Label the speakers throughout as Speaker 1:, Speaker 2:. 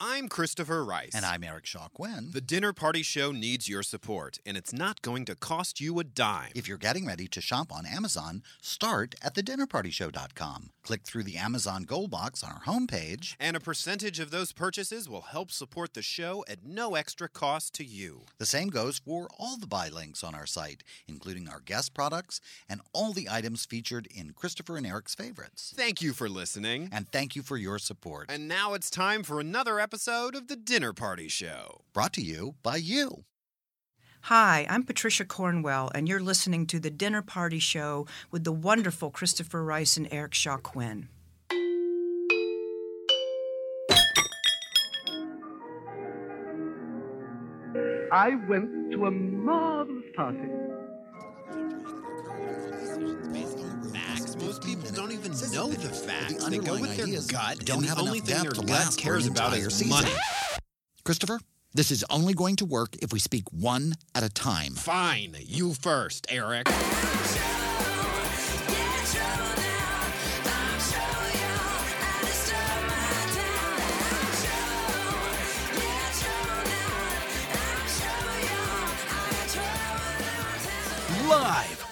Speaker 1: I'm Christopher Rice.
Speaker 2: And I'm Eric Shaw Quinn.
Speaker 1: The Dinner Party Show needs your support, and it's not going to cost you a dime.
Speaker 2: If you're getting ready to shop on Amazon, start at thedinnerpartyshow.com. Click through the Amazon Gold box on our homepage.
Speaker 1: And a percentage of those purchases will help support the show at no extra cost to you.
Speaker 2: The same goes for all the buy links on our site, including our guest products and all the items featured in Christopher and Eric's favorites.
Speaker 1: Thank you for listening.
Speaker 2: And thank you for your support.
Speaker 1: And now it's time for another episode of The Dinner Party Show.
Speaker 2: Brought to you by you.
Speaker 3: Hi, I'm Patricia Cornwell, and you're listening to The Dinner Party Show with the wonderful Christopher Rice and Eric Shaw Quinn.
Speaker 4: I went to a marvelous party.
Speaker 1: Most people don't even know the facts.
Speaker 2: The
Speaker 1: they go with their gut,
Speaker 2: don't
Speaker 1: and
Speaker 2: have
Speaker 1: the only
Speaker 2: enough
Speaker 1: thing their gut cares about is
Speaker 2: season.
Speaker 1: money.
Speaker 2: Christopher, this is only going to work if we speak one at a time.
Speaker 1: Fine, you first, Eric.
Speaker 5: Live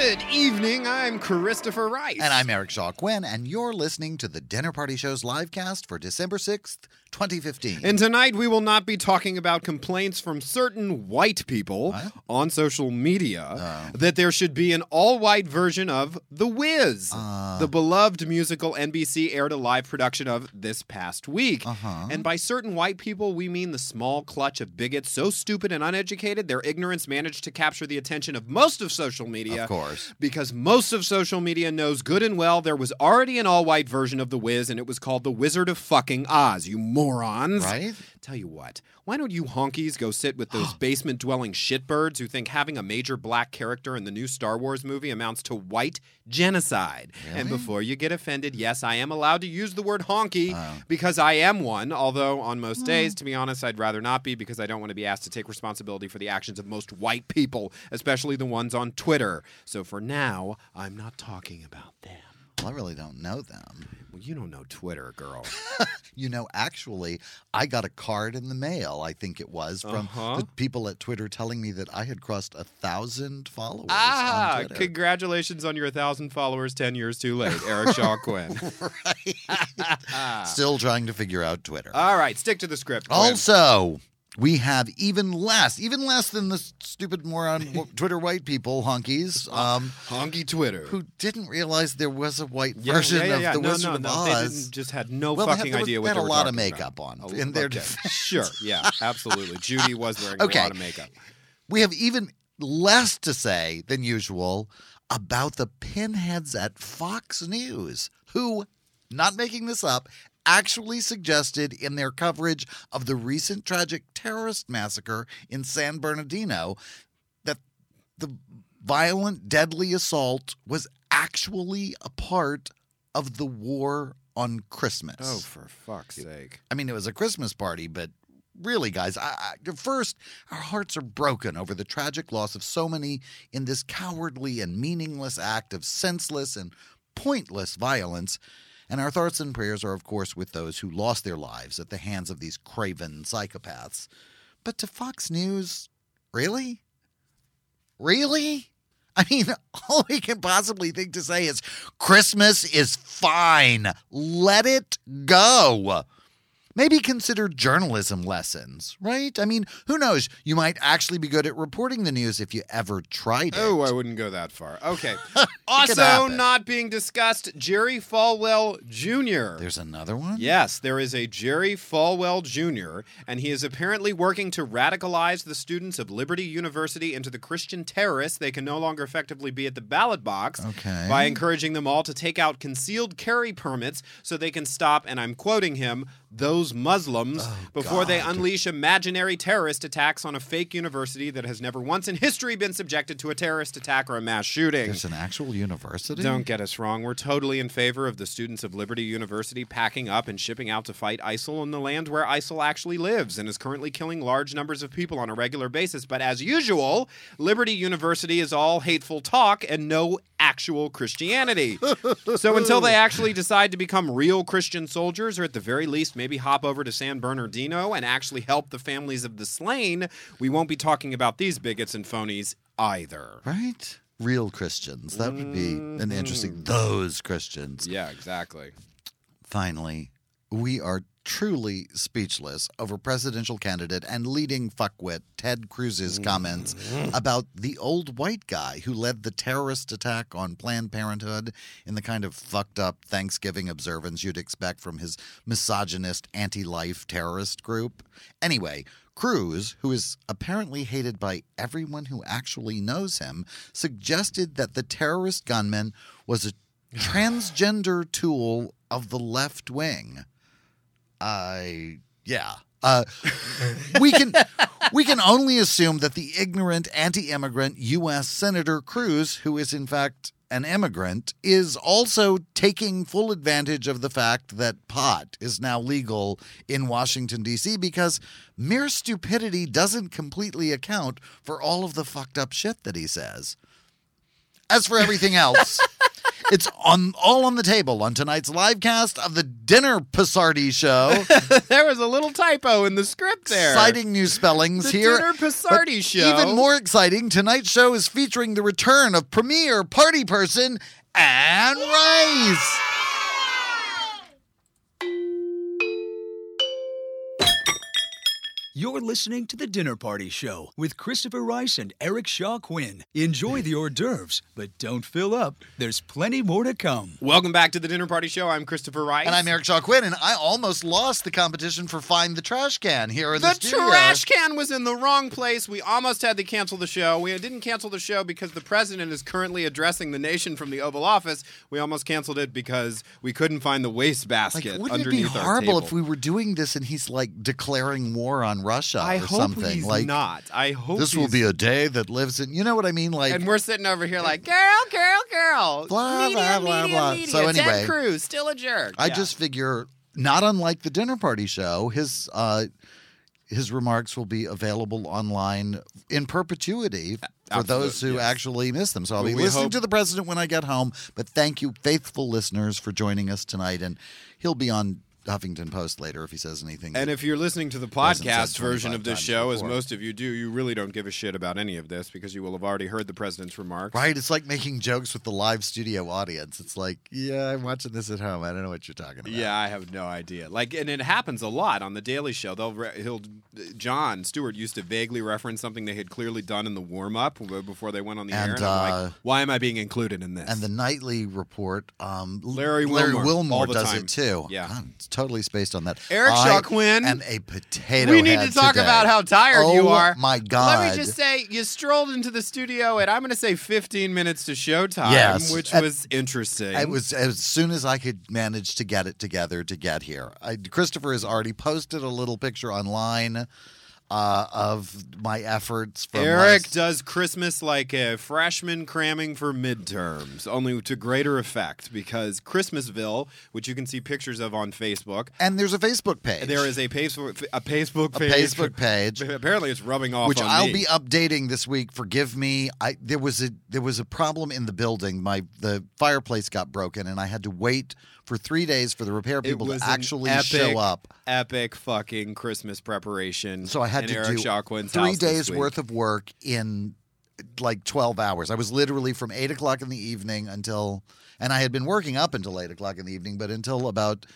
Speaker 1: Good evening, I'm Christopher Rice.
Speaker 2: And I'm Eric Shaw Quinn, and you're listening to the Dinner Party Show's live cast for December 6th, 2015.
Speaker 1: And tonight we will not be talking about complaints from certain white people
Speaker 2: What?
Speaker 1: on social media
Speaker 2: Oh.
Speaker 1: that there should be an all white version of The Wiz,
Speaker 2: Uh.
Speaker 1: the beloved musical NBC aired a live production of this past week.
Speaker 2: Uh-huh.
Speaker 1: And by certain white people, we mean the small clutch of bigots so stupid and uneducated, their ignorance managed to capture the attention of most of social media.
Speaker 2: Of course.
Speaker 1: Because most of social media knows good and well there was already an all white version of The Wiz, and it was called The Wizard of Fucking Oz, you morons.
Speaker 2: Right?
Speaker 1: Tell you what, why don't you honkies go sit with those basement dwelling shitbirds who think having a major black character in the new Star Wars movie amounts to white genocide? And before you get offended, yes, I am allowed to use the word honky
Speaker 2: Oh.
Speaker 1: because I am one, although on most hmm. days, to be honest, I'd rather not be because I don't want to be asked to take responsibility for the actions of most white people, especially the ones on Twitter. So for now, I'm not talking about them.
Speaker 2: Well, I really don't know them.
Speaker 1: Well, you don't know Twitter, girl.
Speaker 2: You know, actually, I got a card in the mail, I think it was, from
Speaker 1: Uh-huh.
Speaker 2: the people at Twitter telling me that I had crossed a thousand followers
Speaker 1: Ah,
Speaker 2: on
Speaker 1: congratulations on your 1,000 followers 10 years too late, Eric Shaw Quinn.
Speaker 2: Still trying to figure out Twitter.
Speaker 1: All right, stick to the script. Quinn.
Speaker 2: Also, we have even less, even less than the stupid moron Twitter white people, honkies, um,
Speaker 1: honky Twitter.
Speaker 2: who didn't realize there was a white
Speaker 1: Yeah,
Speaker 2: version
Speaker 1: yeah, yeah,
Speaker 2: of
Speaker 1: yeah.
Speaker 2: the
Speaker 1: no,
Speaker 2: Wizard
Speaker 1: no,
Speaker 2: of
Speaker 1: no. They
Speaker 2: Oz.
Speaker 1: didn't, just had no
Speaker 2: Well, they had-
Speaker 1: fucking
Speaker 2: was-
Speaker 1: idea
Speaker 2: they
Speaker 1: what
Speaker 2: had
Speaker 1: they
Speaker 2: a lot of makeup
Speaker 1: about.
Speaker 2: on
Speaker 1: Oh,
Speaker 2: in their
Speaker 1: okay. Sure, yeah, absolutely. Judy was wearing
Speaker 2: Okay.
Speaker 1: a lot of makeup.
Speaker 2: We have even less to say than usual about the pinheads at Fox News, who, not making this up, actually suggested in their coverage of the recent tragic terrorist massacre in San Bernardino that the violent, deadly assault was actually a part of the war on Christmas.
Speaker 1: Oh, for fuck's sake.
Speaker 2: I mean, it was a Christmas party, but really, guys, I, I, first, our hearts are broken over the tragic loss of so many in this cowardly and meaningless act of senseless and pointless violence. And our thoughts and prayers are, of course, with those who lost their lives at the hands of these craven psychopaths. But to Fox News, really? Really? I mean, all we can possibly think to say is Christmas is fine. Let it go. Maybe consider journalism lessons, right? I mean, who knows? You might actually be good at reporting the news if you ever tried oh, it.
Speaker 1: Oh, I wouldn't go that far. Okay. also, not being discussed, Jerry Falwell Jr.
Speaker 2: There's another one?
Speaker 1: Yes, there is a Jerry Falwell Jr., and he is apparently working to radicalize the students of Liberty University into the Christian terrorists they can no longer effectively be at the ballot box
Speaker 2: Okay.
Speaker 1: by encouraging them all to take out concealed carry permits so they can stop, and I'm quoting him, those Muslims
Speaker 2: Oh,
Speaker 1: before they unleash imaginary terrorist attacks on a fake university that has never once in history been subjected to a terrorist attack or a mass shooting.
Speaker 2: There's an actual university?
Speaker 1: Don't get us wrong. We're totally in favor of the students of Liberty University packing up and shipping out to fight ISIL in the land where ISIL actually lives and is currently killing large numbers of people on a regular basis. But as usual, Liberty University is all hateful talk and no actual Christianity. so until they actually decide to become real Christian soldiers, or at the very least, maybe hop over to San Bernardino and actually help the families of the slain, we won't be talking about these bigots and phonies either.
Speaker 2: Right? Real Christians. That would be an interesting. Mm-hmm. Those Christians.
Speaker 1: Yeah, exactly.
Speaker 2: Finally, we are truly speechless over presidential candidate and leading fuckwit Ted Cruz's comments mm-hmm. about the old white guy who led the terrorist attack on Planned Parenthood in the kind of fucked up Thanksgiving observance you'd expect from his misogynist anti life terrorist group. Anyway, Cruz, who is apparently hated by everyone who actually knows him, suggested that the terrorist gunman was a transgender tool of the left wing. I yeah. Uh, we can we can only assume that the ignorant anti-immigrant U.S. Senator Cruz, who is in fact an immigrant, is also taking full advantage of the fact that pot is now legal in Washington D.C. because mere stupidity doesn't completely account for all of the fucked up shit that he says. As for everything else. It's on all on the table on tonight's live cast of the Dinner Passardi Show.
Speaker 1: there was a little typo in the script there.
Speaker 2: Exciting new spellings
Speaker 1: The
Speaker 2: here.
Speaker 1: Dinner Passardi Show.
Speaker 2: Even more exciting, tonight's show is featuring the return of premier party person Anne Rice.
Speaker 5: You're listening to The Dinner Party Show with Christopher Rice and Eric Shaw Quinn. Enjoy the hors d'oeuvres, but don't fill up. There's plenty more to come.
Speaker 1: Welcome back to the Dinner Party Show. I'm Christopher Rice.
Speaker 2: And I'm Eric Shaw Quinn, and I almost lost the competition for Find the Trash Can here in the,
Speaker 1: The
Speaker 2: studio.
Speaker 1: trash can was in the wrong place. We almost had to cancel the show. We didn't cancel the show because the president is currently addressing the nation from the Oval Office. We almost canceled it because we couldn't find the waste
Speaker 2: Like,
Speaker 1: basket
Speaker 2: wouldn't it be
Speaker 1: underneath
Speaker 2: horrible if we were doing this and he's like declaring war on Russia
Speaker 1: I
Speaker 2: or
Speaker 1: hope
Speaker 2: something?
Speaker 1: he's
Speaker 2: like
Speaker 1: not. I hope
Speaker 2: this will be a day that lives in. You know what I mean? Like
Speaker 1: And we're sitting over here like, girl, girl, girl.
Speaker 2: Blah,
Speaker 1: media,
Speaker 2: blah, blah,
Speaker 1: media,
Speaker 2: blah.
Speaker 1: media.
Speaker 2: So
Speaker 1: Ted
Speaker 2: anyway,
Speaker 1: Cruz, still a jerk.
Speaker 2: I
Speaker 1: Yeah.
Speaker 2: just figure, not unlike the dinner party show, his uh, his remarks will be available online in perpetuity for those who
Speaker 1: yes.
Speaker 2: actually miss them. So I'll be
Speaker 1: we
Speaker 2: listening
Speaker 1: hope-
Speaker 2: to the president when I get home. But thank you, faithful listeners, for joining us tonight. And he'll be on Huffington Post later if he says anything.
Speaker 1: And if you're listening to the podcast version of this show, as most of you do, you really don't give a shit about any of this because you will have already heard the president's remarks.
Speaker 2: Right, it's like making jokes with the live studio audience. It's like, yeah, I'm watching this at home. I don't know what you're talking about.
Speaker 1: Yeah, I have no idea. Like, and it happens a lot on the Daily Show. They'll re- he'll Jon Stewart used to vaguely reference something they had clearly done in the warm up before they went on the air.
Speaker 2: And,
Speaker 1: And I'm
Speaker 2: uh,
Speaker 1: like, why am I being included in this?
Speaker 2: And the nightly report, um,
Speaker 1: Larry
Speaker 2: Larry
Speaker 1: Wilmore,
Speaker 2: Wilmore
Speaker 1: all the
Speaker 2: does
Speaker 1: time.
Speaker 2: it too.
Speaker 1: Yeah.
Speaker 2: God, totally spaced on that.
Speaker 1: Eric
Speaker 2: I
Speaker 1: Shaw Quinn.
Speaker 2: am a potato.
Speaker 1: we need
Speaker 2: head
Speaker 1: to talk
Speaker 2: today.
Speaker 1: about how tired
Speaker 2: oh,
Speaker 1: you are.
Speaker 2: My God.
Speaker 1: Let me just say, you strolled into the studio at I'm going to say 15 minutes to showtime,
Speaker 2: Yes.
Speaker 1: which
Speaker 2: And-
Speaker 1: was interesting.
Speaker 2: It was as soon as I could manage to get it together to get here. I, Christopher has already posted a little picture online uh, of my efforts. From
Speaker 1: Eric
Speaker 2: last-
Speaker 1: does Christmas like a freshman cramming for midterms, only to greater effect because Christmasville, which you can see pictures of on Facebook,
Speaker 2: and there's a Facebook page.
Speaker 1: there is a Facebook a Facebook
Speaker 2: a
Speaker 1: page.
Speaker 2: Facebook page.
Speaker 1: Apparently, it's rubbing off
Speaker 2: which I'll
Speaker 1: me.
Speaker 2: be updating this week. Forgive me. I there was a there was a problem in the building. My the fireplace got broken, and I had to wait for three days for the repair people to actually
Speaker 1: epic,
Speaker 2: show up.
Speaker 1: Epic fucking Christmas preparation.
Speaker 2: So I had to
Speaker 1: Eric
Speaker 2: do three days worth of work in like twelve hours. I was literally from eight o'clock in the evening until, and I had been working up until eight o'clock in the evening, but until about.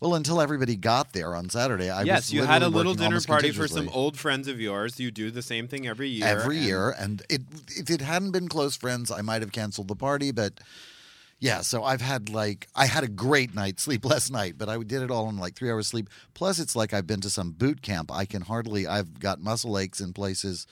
Speaker 2: Well, until everybody got there on Saturday, I
Speaker 1: yes,
Speaker 2: was
Speaker 1: you had a little dinner party for some old friends of yours. You do the same thing every year.
Speaker 2: every
Speaker 1: and-
Speaker 2: year. And it, if it hadn't been close friends, I might have canceled the party. But yeah, so I've had like I had a great night's sleep last night, but I did it all in like three hours sleep. Plus, it's like I've been to some boot camp. I can hardly. I've got muscle aches in places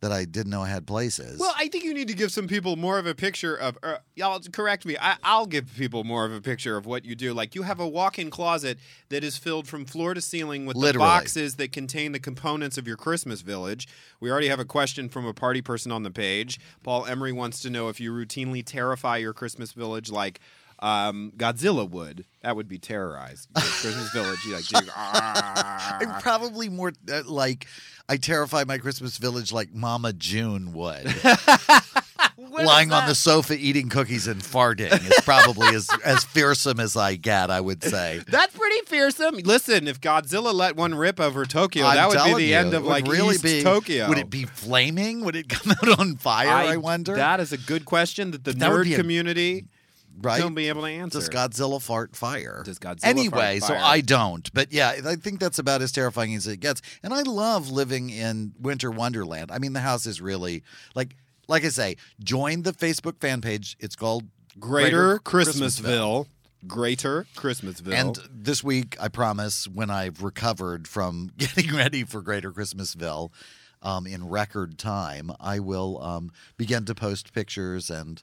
Speaker 2: that I didn't know I had places.
Speaker 1: Well, I think you need to give some people more of a picture of. Uh, y'all correct me. I, I'll give people more of a picture of what you do. Like you have a walk-in closet that is filled from floor to ceiling with the boxes that contain the components of your Christmas village. We already have a question from a party person on the page. Paul Emery wants to know if you routinely terrify your Christmas village like. Um, Godzilla would. That would be terrorized. Christmas village. You like, you-
Speaker 2: probably more uh, like I terrify my Christmas village like Mama June would. Lying on the sofa eating cookies and farting is probably as, as fearsome as I get, I would say.
Speaker 1: That's pretty fearsome. Listen, if Godzilla let one rip over Tokyo,
Speaker 2: I'm
Speaker 1: that would be the
Speaker 2: you,
Speaker 1: end of like
Speaker 2: really
Speaker 1: East
Speaker 2: be,
Speaker 1: Tokyo.
Speaker 2: Would it be flaming? Would it come out on fire? I, wonder.
Speaker 1: That is a good question that the
Speaker 2: That
Speaker 1: nerd
Speaker 2: be a-
Speaker 1: community
Speaker 2: right?
Speaker 1: don't be able to answer.
Speaker 2: Does Godzilla fart fire?
Speaker 1: Does Godzilla
Speaker 2: anyway, so? I don't. But yeah, I think that's about as terrifying as it gets. And I love living in Winter Wonderland. I mean, the house is really like, like I say, join the Facebook fan page. It's called
Speaker 1: Greater
Speaker 2: Christmasville.
Speaker 1: Christmasville. Greater Christmasville.
Speaker 2: And this week, I promise, when I've recovered from getting ready for Greater Christmasville um, in record time, I will um, begin to post pictures and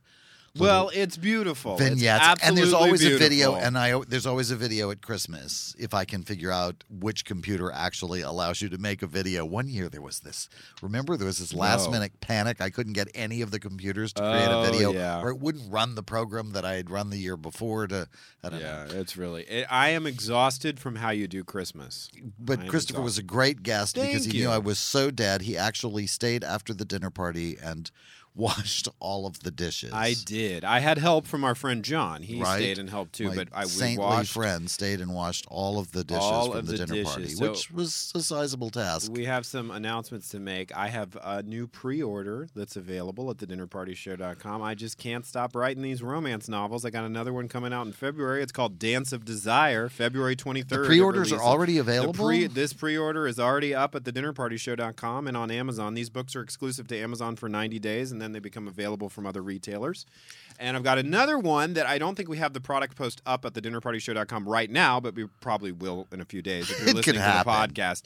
Speaker 1: well, it's beautiful. It's
Speaker 2: vignettes. And there's always a video, and I there's always a video at Christmas if I can figure out which computer actually allows you to make a video. One year there was this. Remember, there was this last
Speaker 1: No.
Speaker 2: minute panic. I couldn't get any of the computers to create
Speaker 1: Oh,
Speaker 2: a video,
Speaker 1: yeah.
Speaker 2: or it wouldn't run the program that I had run the year before. To I don't know.
Speaker 1: yeah, it's really. It, I am exhausted from how you do Christmas.
Speaker 2: But Christopher was a great guest because he
Speaker 1: you.
Speaker 2: knew I was so dead. He actually stayed after the dinner party and washed all of the dishes.
Speaker 1: I did. I had help from our friend John. He
Speaker 2: Right.
Speaker 1: stayed and helped too.
Speaker 2: My
Speaker 1: but I
Speaker 2: saintly
Speaker 1: washed.
Speaker 2: friend stayed and washed all of the dishes from
Speaker 1: of
Speaker 2: the,
Speaker 1: the
Speaker 2: dinner
Speaker 1: dishes.
Speaker 2: party,
Speaker 1: So-
Speaker 2: which was a sizable task.
Speaker 1: We have some announcements to make. I have a new pre-order that's available at thedinnerpartyshow.com. I just can't stop writing these romance novels. I got another one coming out in February. It's called Dance of Desire, February 23rd.
Speaker 2: the pre-orders are already
Speaker 1: The
Speaker 2: available.
Speaker 1: pre, this pre-order is already up at thedinnerpartyshow.com and on Amazon. These books are exclusive to Amazon for 90 days, and then they become available from other retailers. And I've got another one that I don't think we have the product post up at thedinnerpartyshow.com right now, but we probably will in a few days if you're
Speaker 2: It
Speaker 1: listening to the podcast.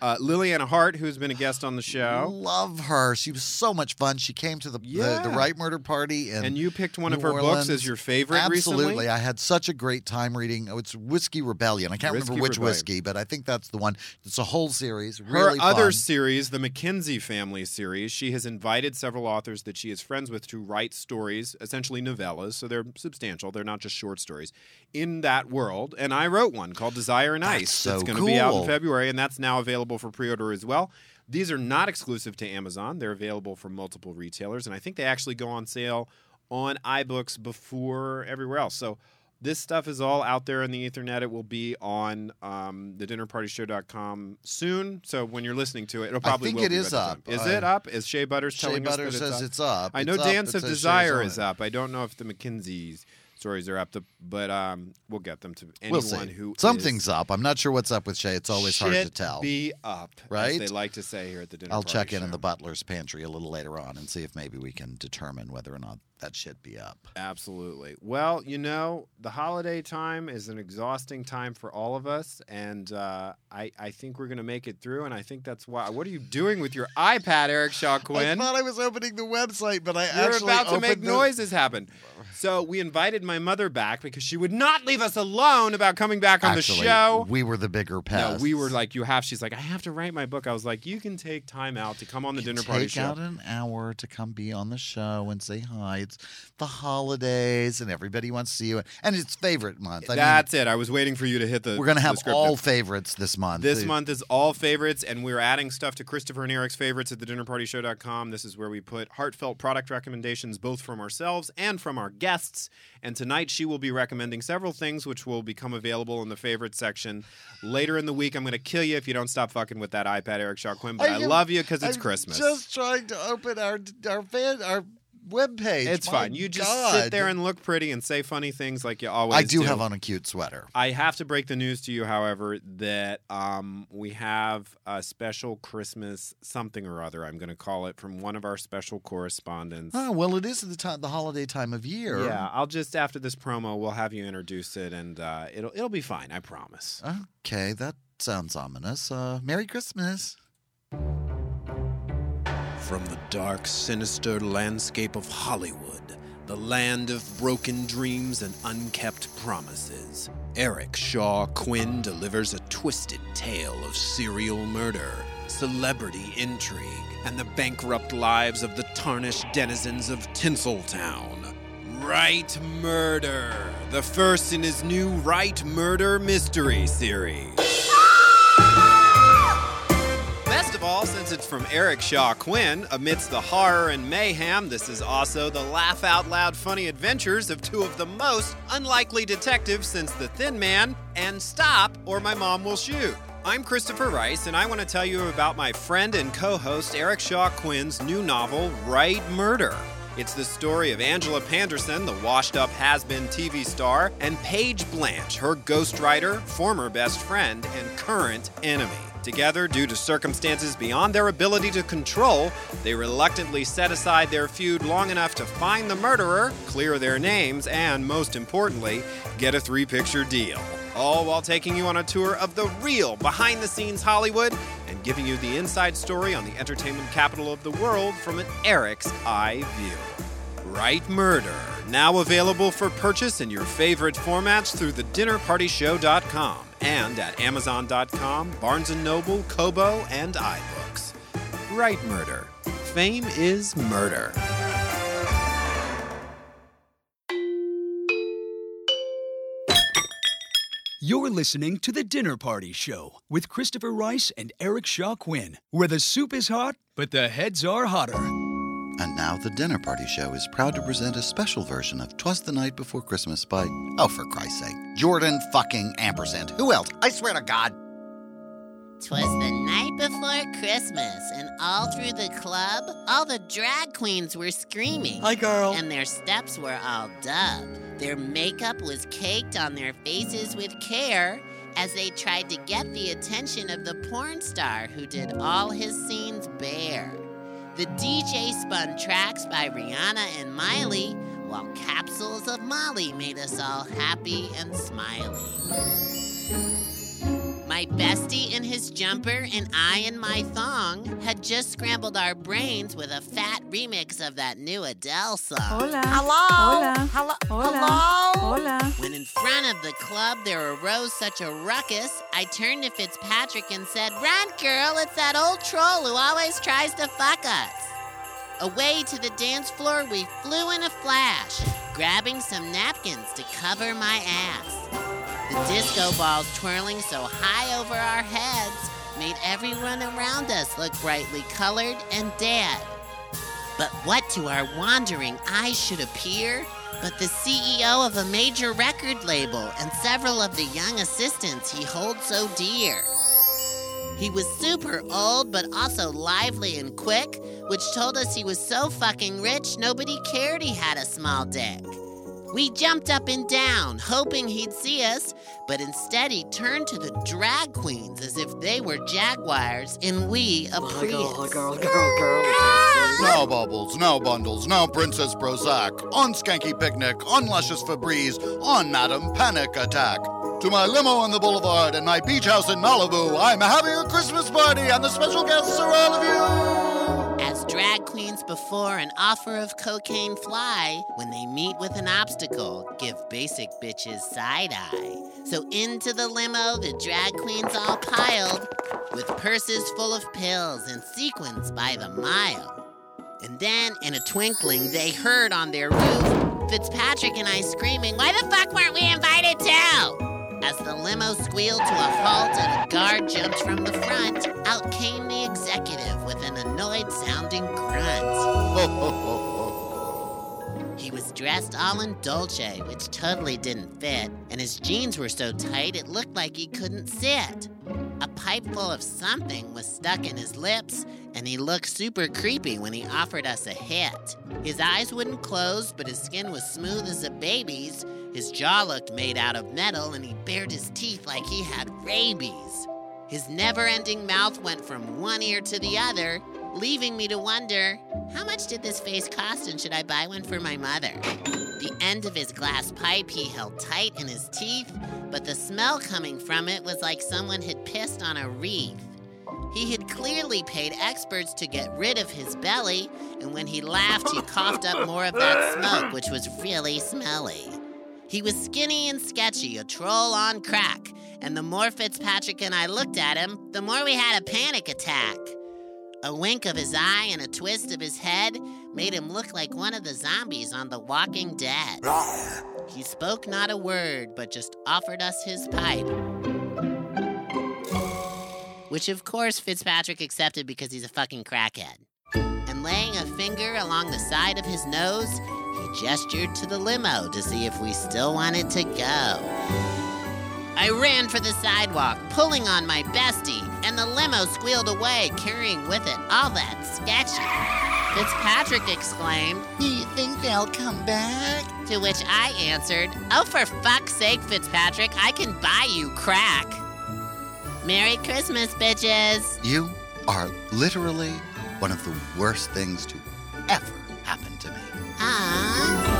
Speaker 1: Uh, Liliana Hart, who's been a guest on the show.
Speaker 2: Love her. She was so much fun. She came to the the, the Right Murder Party
Speaker 1: And you picked one of
Speaker 2: New
Speaker 1: her books as your favorite
Speaker 2: Absolutely.
Speaker 1: recently?
Speaker 2: I had such a great time reading. Oh, it's Whiskey Rebellion. I can't
Speaker 1: Whiskey
Speaker 2: remember which
Speaker 1: Rebellion.
Speaker 2: whiskey, but I think that's the one. It's a whole series.
Speaker 1: Her
Speaker 2: Really
Speaker 1: other
Speaker 2: fun.
Speaker 1: series, the Mackenzie Family series, she has invited several authors that she is friends with to write stories, essentially novellas, so they're substantial. They're not just short stories in that world. And I wrote one called Desire and Ice.
Speaker 2: That's so
Speaker 1: that's going to be out in. February, and that's now available for pre-order as well. These are not exclusive to Amazon. They're available from multiple retailers, and I think they actually go on sale on iBooks before everywhere else. So this stuff is all out there in the Ethernet. It will be on um, the dinnerpartyshow.com soon. So when you're listening to it, it'll probably
Speaker 2: I
Speaker 1: think
Speaker 2: it
Speaker 1: be
Speaker 2: is up.
Speaker 1: Is
Speaker 2: Uh,
Speaker 1: it up? Is Shea Butters
Speaker 2: Shea
Speaker 1: telling
Speaker 2: Butter
Speaker 1: us that
Speaker 2: says
Speaker 1: it's
Speaker 2: it's up.
Speaker 1: I know
Speaker 2: It's.
Speaker 1: Dance
Speaker 2: It
Speaker 1: of Desire is up. I don't know if the Mackenzie's stories are up, to, but um, we'll get them to
Speaker 2: We'll
Speaker 1: anyone
Speaker 2: see.
Speaker 1: who
Speaker 2: Something's up. I'm not sure what's up with Shay. It's always hard to tell.
Speaker 1: Be up, as
Speaker 2: Right?
Speaker 1: they like to say here at the dinner.
Speaker 2: I'll check in
Speaker 1: Show.
Speaker 2: in the butler's pantry a little later on and see if maybe we can determine whether or not that shit be up.
Speaker 1: Absolutely. Well, you know, the holiday time is an exhausting time for all of us, and uh, I, I think we're going to make it through. And I think that's why. What are you doing with your iPad, Eric Shaw Quinn?
Speaker 2: I thought I was opening the website, but I
Speaker 1: You're
Speaker 2: actually
Speaker 1: about to make
Speaker 2: the-
Speaker 1: noises happen. So we invited my mother back because she would not leave us alone about coming back on
Speaker 2: Actually,
Speaker 1: the show.
Speaker 2: we were the bigger pests.
Speaker 1: No, we were like, you have. She's like, I have to write my book. I was like, you can take time out to come on the dinner party
Speaker 2: Take
Speaker 1: show.
Speaker 2: out an hour to come be on the show and say hi. It's the holidays, and everybody wants to see you. And it's favorite month. I mean,
Speaker 1: That's it. I was waiting for you to hit the.
Speaker 2: we're gonna have all favorites this month.
Speaker 1: This month is all favorites, and we're adding stuff to Christopher and Eric's favorites at thedinnerpartyshow.com. This is where we put heartfelt product recommendations both from ourselves and from our guests. And tonight she will be recommending several things which will become available in the favorite section. Later in the week, I'm going to kill you if you don't stop fucking with that iPad, Eric Shaw Quinn. But I,
Speaker 2: am-
Speaker 1: love you because it's
Speaker 2: I'm
Speaker 1: Christmas.
Speaker 2: Just trying to open our our fan our webpage.
Speaker 1: it's
Speaker 2: My
Speaker 1: fine. You just
Speaker 2: God.
Speaker 1: sit there and look pretty and say funny things like you always
Speaker 2: I do have on a cute sweater.
Speaker 1: I have to break the news to you, however, that um, we have a special Christmas something or other. I'm going to call it from one of our special correspondents.
Speaker 2: Oh well, it is the time, the holiday time of year.
Speaker 1: Yeah, I'll just after this promo, we'll have you introduce it, and uh, it'll it'll be fine. I promise.
Speaker 2: Okay, that sounds ominous. Uh, Merry Christmas.
Speaker 1: From the dark, sinister landscape of Hollywood, the land of broken dreams and unkept promises, Eric Shaw Quinn delivers a twisted tale of serial murder, celebrity intrigue, and the bankrupt lives of the tarnished denizens of Tinseltown. Right Murder, the first in his new Right Murder mystery series. Since it's from Eric Shaw Quinn, amidst the horror and mayhem, this is also the laugh out loud funny adventures of two of the most unlikely detectives since The Thin Man and Stop or My Mom Will Shoot. I'm Christopher Rice, and I want to tell you about my friend and co host Eric Shaw Quinn's new novel, Right Murder. It's the story of Angela Panderson, the washed up has been TV star, and Paige Blanche, her ghostwriter, former best friend, and current enemy. Together, due to circumstances beyond their ability to control, they reluctantly set aside their feud long enough to find the murderer, clear their names, and most importantly, get a three picture deal. All while taking you on a tour of the real behind the scenes Hollywood and giving you the inside story on the entertainment capital of the world from an Eric's eye view. Right Murder, now available for purchase in your favorite formats through thedinnerpartyshow.com and at amazon.com, Barnes & Noble, Kobo, and iBooks. Right Murder. Fame is murder.
Speaker 5: You're listening to The Dinner Party Show with Christopher Rice and Eric Shaw Quinn, where the soup is hot, but the heads are hotter.
Speaker 2: And now the Dinner Party Show is proud to present a special version of Twas the Night Before Christmas by, oh, for Christ's sake, Jordan fucking Ampersand. Who else? I swear to God.
Speaker 6: Twas the night before Christmas, and all through the club, all the drag queens were screaming.
Speaker 7: Hi, girl.
Speaker 6: And their steps were all dubbed. Their makeup was caked on their faces with care as they tried to get the attention of the porn star who did all his scenes bare. The DJ spun tracks by Rihanna and Miley, while capsules of Molly made us all happy and smiling. My bestie in his jumper and I in my thong had just scrambled our brains with a fat remix of that new Adele song.
Speaker 3: Hola.
Speaker 8: Hello?
Speaker 3: Hola.
Speaker 8: Hello?
Speaker 3: Hola.
Speaker 8: Hello?
Speaker 3: Hola.
Speaker 6: When in front of the club there arose such a ruckus, I turned to Fitzpatrick and said, Run, girl, it's that old troll who always tries to fuck us. Away to the dance floor we flew in a flash, grabbing some napkins to cover my ass. The disco balls twirling so high over our heads made everyone around us look brightly colored and dead. But what to our wandering eyes should appear but the CEO of a major record label and several of the young assistants he holds so dear. He was super old, but also lively and quick, which told us he was so fucking rich nobody cared he had a small dick. We jumped up and down, hoping he'd see us, but instead he turned to the drag queens as if they were jaguars and we a Prius.
Speaker 2: No bubbles, no bundles, no Princess Prozac. On Skanky Picnic, on Luscious Febreze, on Madam Panic Attack. To my limo on the boulevard and my beach house in Malibu, I'm having a Christmas party and the special guests are all of you.
Speaker 6: As drag queens before an offer of cocaine fly, when they meet with an obstacle, give basic bitches side eye. So into the limo, the drag queens all piled, with purses full of pills and sequins by the mile. And then, in a twinkling, they heard on their roof Fitzpatrick and I screaming, Why the fuck weren't we invited too? As the limo squealed to a halt and a guard jumped from the front, out came the executive annoyed sounding grunt. He was dressed all in Dolce, which totally didn't fit, and his jeans were so tight it looked like he couldn't sit. A pipe full of something was stuck in his lips, and he looked super creepy when he offered us a hit. His eyes wouldn't close, but his skin was smooth as a baby's. His jaw looked made out of metal, and he bared his teeth like he had rabies. His never ending mouth went from one ear to the other, leaving me to wonder how much did this face cost and should I buy one for my mother? The end of his glass pipe he held tight in his teeth, but the smell coming from it was like someone had pissed on a wreath. He had clearly paid experts to get rid of his belly, and when he laughed, he coughed up more of that smoke, which was really smelly. He was skinny and sketchy, a troll on crack, and the more Fitzpatrick and I looked at him, the more we had a panic attack. A wink of his eye and a twist of his head made him look like one of the zombies on The Walking Dead. He spoke not a word, but just offered us his pipe. Which, of course, Fitzpatrick accepted because he's a fucking crackhead. And laying a finger along the side of his nose, he gestured to the limo to see if we still wanted to go. I ran for the sidewalk, pulling on my bestie, and the limo squealed away, carrying with it all that sketchy. Fitzpatrick exclaimed,
Speaker 8: Do you think they'll come back?
Speaker 6: To which I answered, Oh, for fuck's sake, Fitzpatrick, I can buy you crack. Merry Christmas, bitches.
Speaker 2: You are literally one of the worst things to ever happen to me.
Speaker 6: Ah.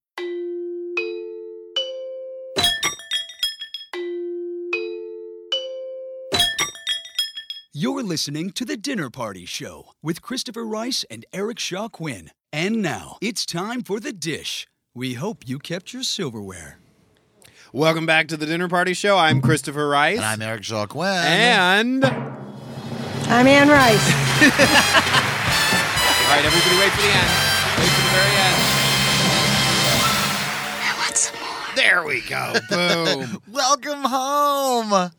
Speaker 5: You're listening to The Dinner Party Show with Christopher Rice and Eric Shaw Quinn. And now it's time for the dish. We hope you kept your silverware.
Speaker 1: Welcome back to the Dinner Party Show. I'm Christopher Rice.
Speaker 2: And I'm Eric Shaw Quinn.
Speaker 1: And.
Speaker 3: I'm Anne Rice.
Speaker 1: right, everybody, wait for the end. Wait for the very end. There we go. Boom.
Speaker 2: Welcome home.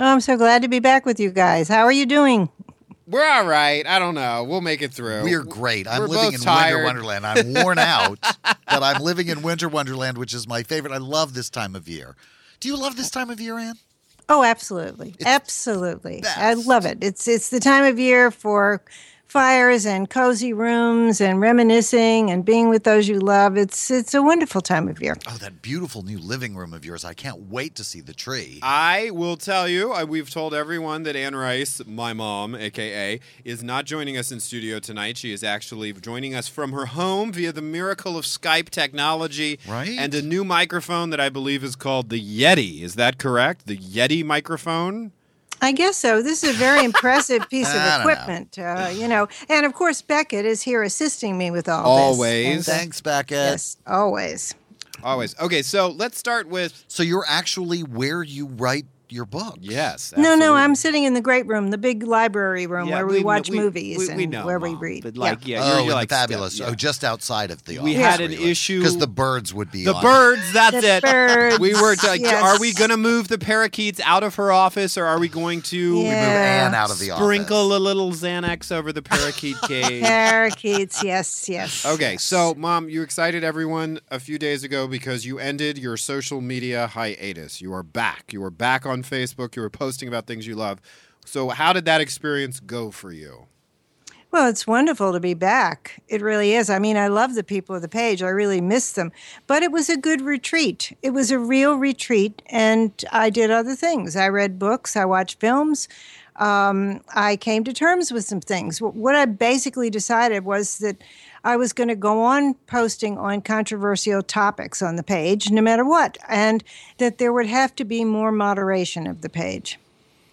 Speaker 3: Oh, I'm so glad to be back with you guys. How are you doing?
Speaker 1: We're all right. I don't know. We'll make it through.
Speaker 2: We're great. I'm
Speaker 1: We're
Speaker 2: living in
Speaker 1: tired.
Speaker 2: Winter Wonderland. I'm worn out, but I'm living in Winter Wonderland, which is my favorite. I love this time of year. Do you love this time of year, Anne?
Speaker 3: Oh, absolutely,
Speaker 2: It's
Speaker 3: absolutely. I love it. It's it's the time of year for fires and cozy rooms and reminiscing and being with those you love. It's it's a wonderful time of year.
Speaker 2: Oh, that beautiful new living room of yours. I can't wait to see the tree.
Speaker 1: I will tell you, uh, we've told everyone that Anne Rice, my mom, aka, is not joining us in studio tonight. She is actually joining us from her home via the miracle of Skype technology.
Speaker 2: Right.
Speaker 1: And a new microphone that I believe is called the Yeti. Is that correct? The Yeti microphone?
Speaker 3: I guess so. This is a very impressive piece of
Speaker 2: don't know.
Speaker 3: equipment, uh, you know. And of course, Beckett is here assisting me with all
Speaker 1: Always.
Speaker 3: this. And, uh,
Speaker 2: Thanks, Beckett.
Speaker 3: yes, always.
Speaker 1: Always. Okay, so let's start with
Speaker 2: So you're actually where you write your books.
Speaker 1: Yes.
Speaker 3: No, no. I'm sitting in the great room, the big library room
Speaker 1: Yeah,
Speaker 3: where we,
Speaker 1: kn-
Speaker 3: watch
Speaker 1: we-
Speaker 3: movies
Speaker 1: we- we
Speaker 3: and
Speaker 1: know,
Speaker 3: where we read.
Speaker 1: But like, yeah,
Speaker 2: oh,
Speaker 1: you're,
Speaker 2: and
Speaker 1: you're like
Speaker 2: fabulous.
Speaker 1: Steph,
Speaker 2: Oh, just outside of the
Speaker 1: we had an
Speaker 2: office,
Speaker 1: issue
Speaker 2: because the birds would be
Speaker 1: The
Speaker 2: on.
Speaker 1: birds, that's
Speaker 3: The
Speaker 1: it.
Speaker 3: birds,
Speaker 1: we were like,
Speaker 3: yes.
Speaker 1: are we going to move the parakeets out of her office or are we going to
Speaker 3: Yeah.
Speaker 2: We move Anne out of the
Speaker 1: sprinkle
Speaker 2: office.
Speaker 1: a little Xanax over the parakeet cage?
Speaker 3: Parakeets, yes, yes.
Speaker 1: Okay,
Speaker 3: yes.
Speaker 1: so mom, you excited everyone a few days ago because you ended your social media hiatus. You are back. You are back on Facebook. You were posting about things you love. So, how did that experience go for you?
Speaker 3: Well, it's wonderful to be back. It really is. I mean, I love the people of the page. I really miss them. But it was a good retreat. It was a real retreat, and I did other things. I read books, I watched films. Um, I came to terms with some things. What I basically decided was that I was going to go on posting on controversial topics on the page, no matter what, and that there would have to be more moderation of the page.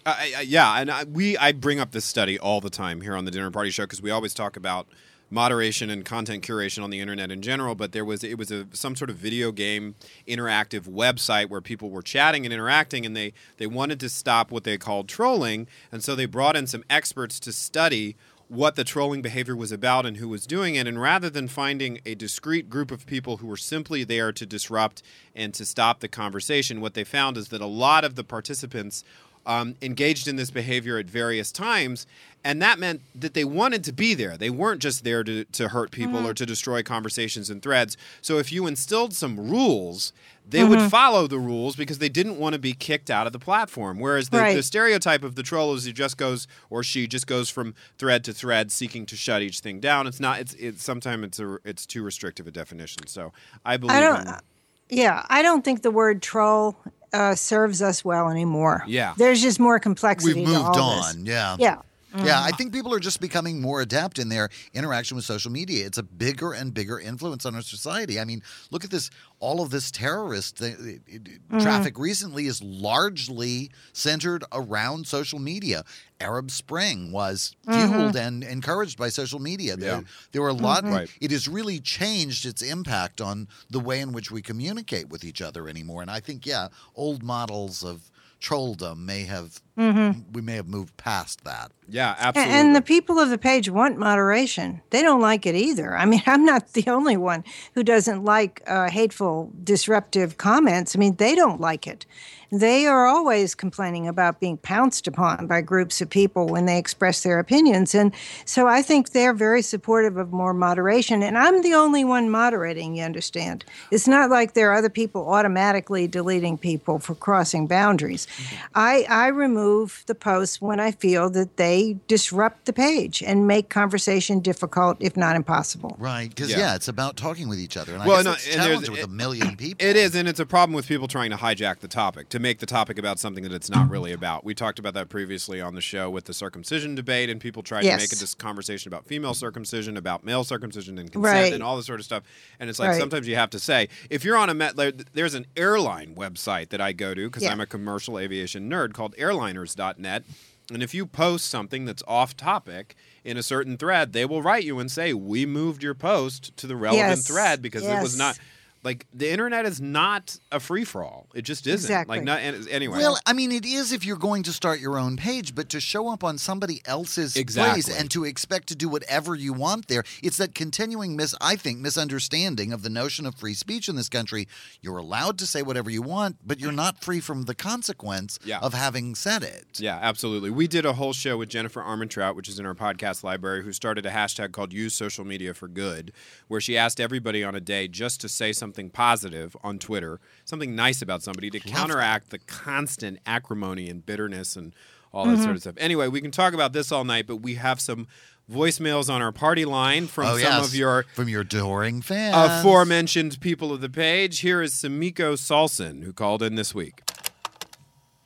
Speaker 1: I, yeah, and I, we I bring up this study all the time here on the Dinner Party Show because we always talk about moderation and content curation on the internet in general. But there was it was a some sort of video game interactive website where people were chatting and interacting, and they they wanted to stop what they called trolling, and so they brought in some experts to study what the trolling behavior was about and who was doing it. And rather than finding a discrete group of people who were simply there to disrupt and to stop the conversation, what they found is that a lot of the participants um, engaged in this behavior at various times. And that meant that they wanted to be there. They weren't just there to, to hurt people or mm-hmm. to destroy conversations and threads. So if you instilled some rules, they would mm-hmm. follow the rules because they didn't want to be kicked out of the platform. Whereas the, the stereotype of the troll is he just goes or she just goes from thread to thread seeking to shut each thing down. It's not. It's it's sometimes it's a it's too restrictive a definition. So I believe.
Speaker 3: I don't.
Speaker 1: in, uh,
Speaker 3: Yeah, I don't think the word troll uh, serves us well anymore.
Speaker 1: Yeah.
Speaker 3: there's just more complexity.
Speaker 2: We've
Speaker 3: to
Speaker 2: moved
Speaker 3: all this.
Speaker 2: on. Yeah.
Speaker 3: Yeah.
Speaker 2: Yeah, I mm. think people are just becoming more adept in their interaction with social media. It's a bigger and bigger influence on our society. I mean, look at this. All of this terrorist th- it- it- mm-hmm. traffic recently is largely centered around social media. Arab Spring was mm-hmm. fueled and encouraged by social media. There,
Speaker 1: Yeah.
Speaker 2: there were a lot. Mm-hmm.
Speaker 1: Right.
Speaker 2: It has really changed its impact on the way in which we communicate with each other anymore. And I think, yeah, old models of trolldom may have we may have moved past that.
Speaker 1: yeah, absolutely.
Speaker 3: And the people of the page want moderation. They don't like it either. I mean, I'm not the only one who doesn't like uh, hateful, disruptive comments. I mean, they don't like it. They are always complaining about being pounced upon by groups of people when they express their opinions. And so I think they're very supportive of more moderation. And I'm the only one moderating, you understand. It's not like there are other people automatically deleting people for crossing boundaries. I, I remove the posts when I feel that they disrupt the page and make conversation difficult, if not impossible.
Speaker 2: Right, because
Speaker 1: Yeah.
Speaker 2: yeah. it's about talking with each other, and I
Speaker 1: Well,
Speaker 2: guess
Speaker 1: no,
Speaker 2: it's
Speaker 1: and there's-
Speaker 2: with
Speaker 1: it-
Speaker 2: a million people.
Speaker 1: It is, and it's a problem with people trying to hijack the topic to make the topic about something that it's not really about. We talked about that previously on the show with the circumcision debate, and people tried to make a dis- conversation about female circumcision, about male circumcision, and consent,
Speaker 3: Right.
Speaker 1: and all this sort of stuff. And it's like
Speaker 3: Right.
Speaker 1: sometimes you have to say if you're on a met, there's an airline website that I go to because
Speaker 3: Yeah.
Speaker 1: I'm a commercial aviation nerd called airliners.net. And if you post something that's off topic in a certain thread, they will write you and say, We moved your post to the relevant
Speaker 3: Yes.
Speaker 1: thread because it was not like the internet is not a free for all. It just isn't.
Speaker 3: Exactly.
Speaker 1: Like not anyway.
Speaker 2: Well, I mean, it is if you're going to start your own page, but to show up on somebody else's
Speaker 1: Exactly.
Speaker 2: place and to expect to do whatever you want there, it's that continuing mis, I think, misunderstanding of the notion of free speech in this country. You're allowed to say whatever you want, but you're not free from the consequence
Speaker 1: Yeah.
Speaker 2: of having said it.
Speaker 1: Yeah, absolutely. We did a whole show with Jennifer Armentrout, which is in our podcast library, who started a hashtag called Use Social Media for Good, where she asked everybody on a day just to say something positive on Twitter, something nice about somebody to counteract the constant acrimony and bitterness and all that
Speaker 2: Mm-hmm.
Speaker 1: sort of stuff. Anyway, we can talk about this all night, but we have some voicemails on our party line from
Speaker 2: oh,
Speaker 1: some
Speaker 2: yes.
Speaker 1: of your
Speaker 2: from your adoring fans.
Speaker 1: aforementioned people of the page. Here is Samiko Salson, who called in this week.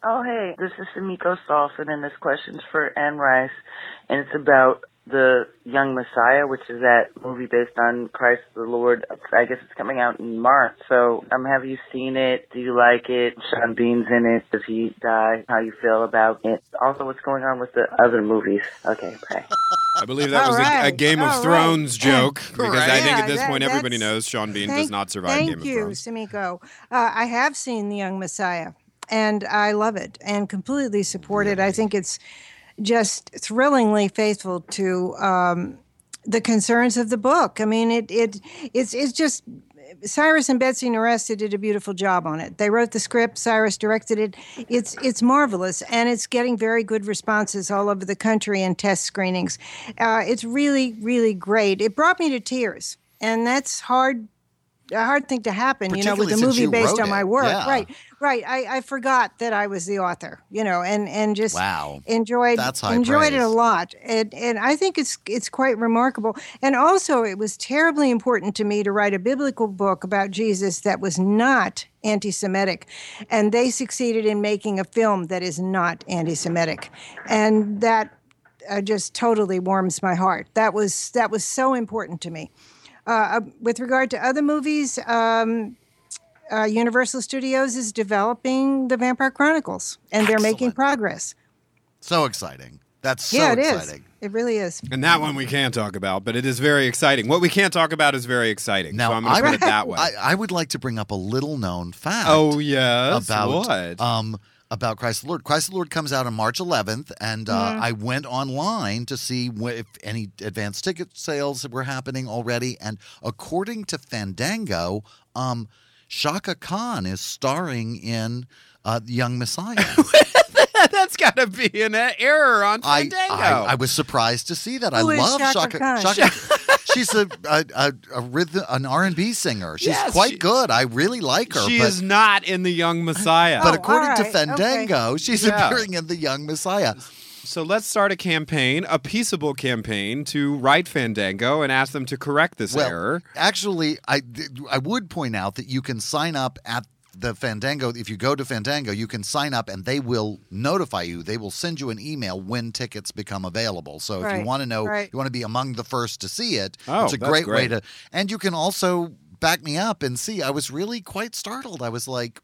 Speaker 9: Oh, hey, this is Samiko Salson, and this question's for Anne Rice, and it's about the Young Messiah, which is that movie based on Christ the Lord. I guess it's coming out in March. So, um, have you seen it? Do you like it? Sean Bean's in it. Does he die? How you feel about it? Also, what's going on with the other movies? Okay, bye.
Speaker 1: I believe that
Speaker 3: All
Speaker 1: was a, a. Game of
Speaker 3: All right.
Speaker 1: Thrones joke because I think
Speaker 3: Yeah,
Speaker 1: at this
Speaker 3: that-
Speaker 1: point everybody knows Sean Bean does not survive
Speaker 3: Thank
Speaker 1: Game of
Speaker 3: you,
Speaker 1: Thrones.
Speaker 3: Simiko. Uh, I have seen The Young Messiah. and I love it and completely support it. I think it's just thrillingly faithful to um, the concerns of the book. I mean, it it it's it's just Cyrus and Betsy Nowrasteh did a beautiful job on it. They wrote the script, Cyrus directed it. It's it's marvelous, and it's getting very good responses all over the country in test screenings. Uh, it's really really great. It brought me to tears, and that's hard a hard thing to happen, you know, with a movie based on my work.
Speaker 2: Yeah.
Speaker 3: Right, right. I, I forgot that I was the author, you know, and and just
Speaker 2: Wow.
Speaker 3: enjoyed enjoyed it a lot, and and I think it's it's quite remarkable. And also, it was terribly important to me to write a biblical book about Jesus that was not anti-Semitic, and they succeeded in making a film that is not anti-Semitic, and that uh, just totally warms my heart. That was that was so important to me. Uh, uh, with regard to other movies, um, uh, Universal Studios is developing the Vampire Chronicles, and they're making progress.
Speaker 2: So exciting. That's so
Speaker 3: yeah, it is.
Speaker 2: exciting.
Speaker 3: It really is.
Speaker 1: And that one we can't talk about, but it is very exciting. What we can't talk about is very exciting.
Speaker 2: Now,
Speaker 1: so I'm going to put it that way.
Speaker 2: I, I would like to bring up a little known fact.
Speaker 1: oh yes,
Speaker 2: about
Speaker 1: what?
Speaker 2: um about Christ the Lord. Christ the Lord comes out on March 11th, and uh,
Speaker 3: Mm-hmm.
Speaker 2: I went online to see if any advanced ticket sales were happening already. And according to Fandango, um, Chaka Khan is starring in uh, Young Messiah.
Speaker 1: That's got to be an error on Fandango.
Speaker 2: I I was surprised to see that.
Speaker 3: Who
Speaker 2: I love
Speaker 3: Chaka Khan?
Speaker 2: Chaka. she's a a, a, a rhythm, an R and B singer. She's
Speaker 1: Yes,
Speaker 2: quite
Speaker 1: she-
Speaker 2: good. I really like her.
Speaker 1: she
Speaker 2: but,
Speaker 1: is not in the Young Messiah.
Speaker 2: but
Speaker 3: Oh,
Speaker 2: according to
Speaker 3: all right, okay.
Speaker 2: Fandango, she's
Speaker 1: Yeah.
Speaker 2: appearing in the Young Messiah.
Speaker 1: So let's start a campaign, a peaceable campaign, to write Fandango and ask them to correct this
Speaker 2: Well,
Speaker 1: error.
Speaker 2: actually, I I would point out that you can sign up at the Fandango. If you go to Fandango, you can sign up, and they will notify you. They will send you an email when tickets become available. So if you want to know,
Speaker 3: right.
Speaker 2: you want to be among the first to see it.
Speaker 1: Oh,
Speaker 2: it's a
Speaker 1: that's
Speaker 2: great, way to. And you can also back me up and see. I was really quite startled. I was like,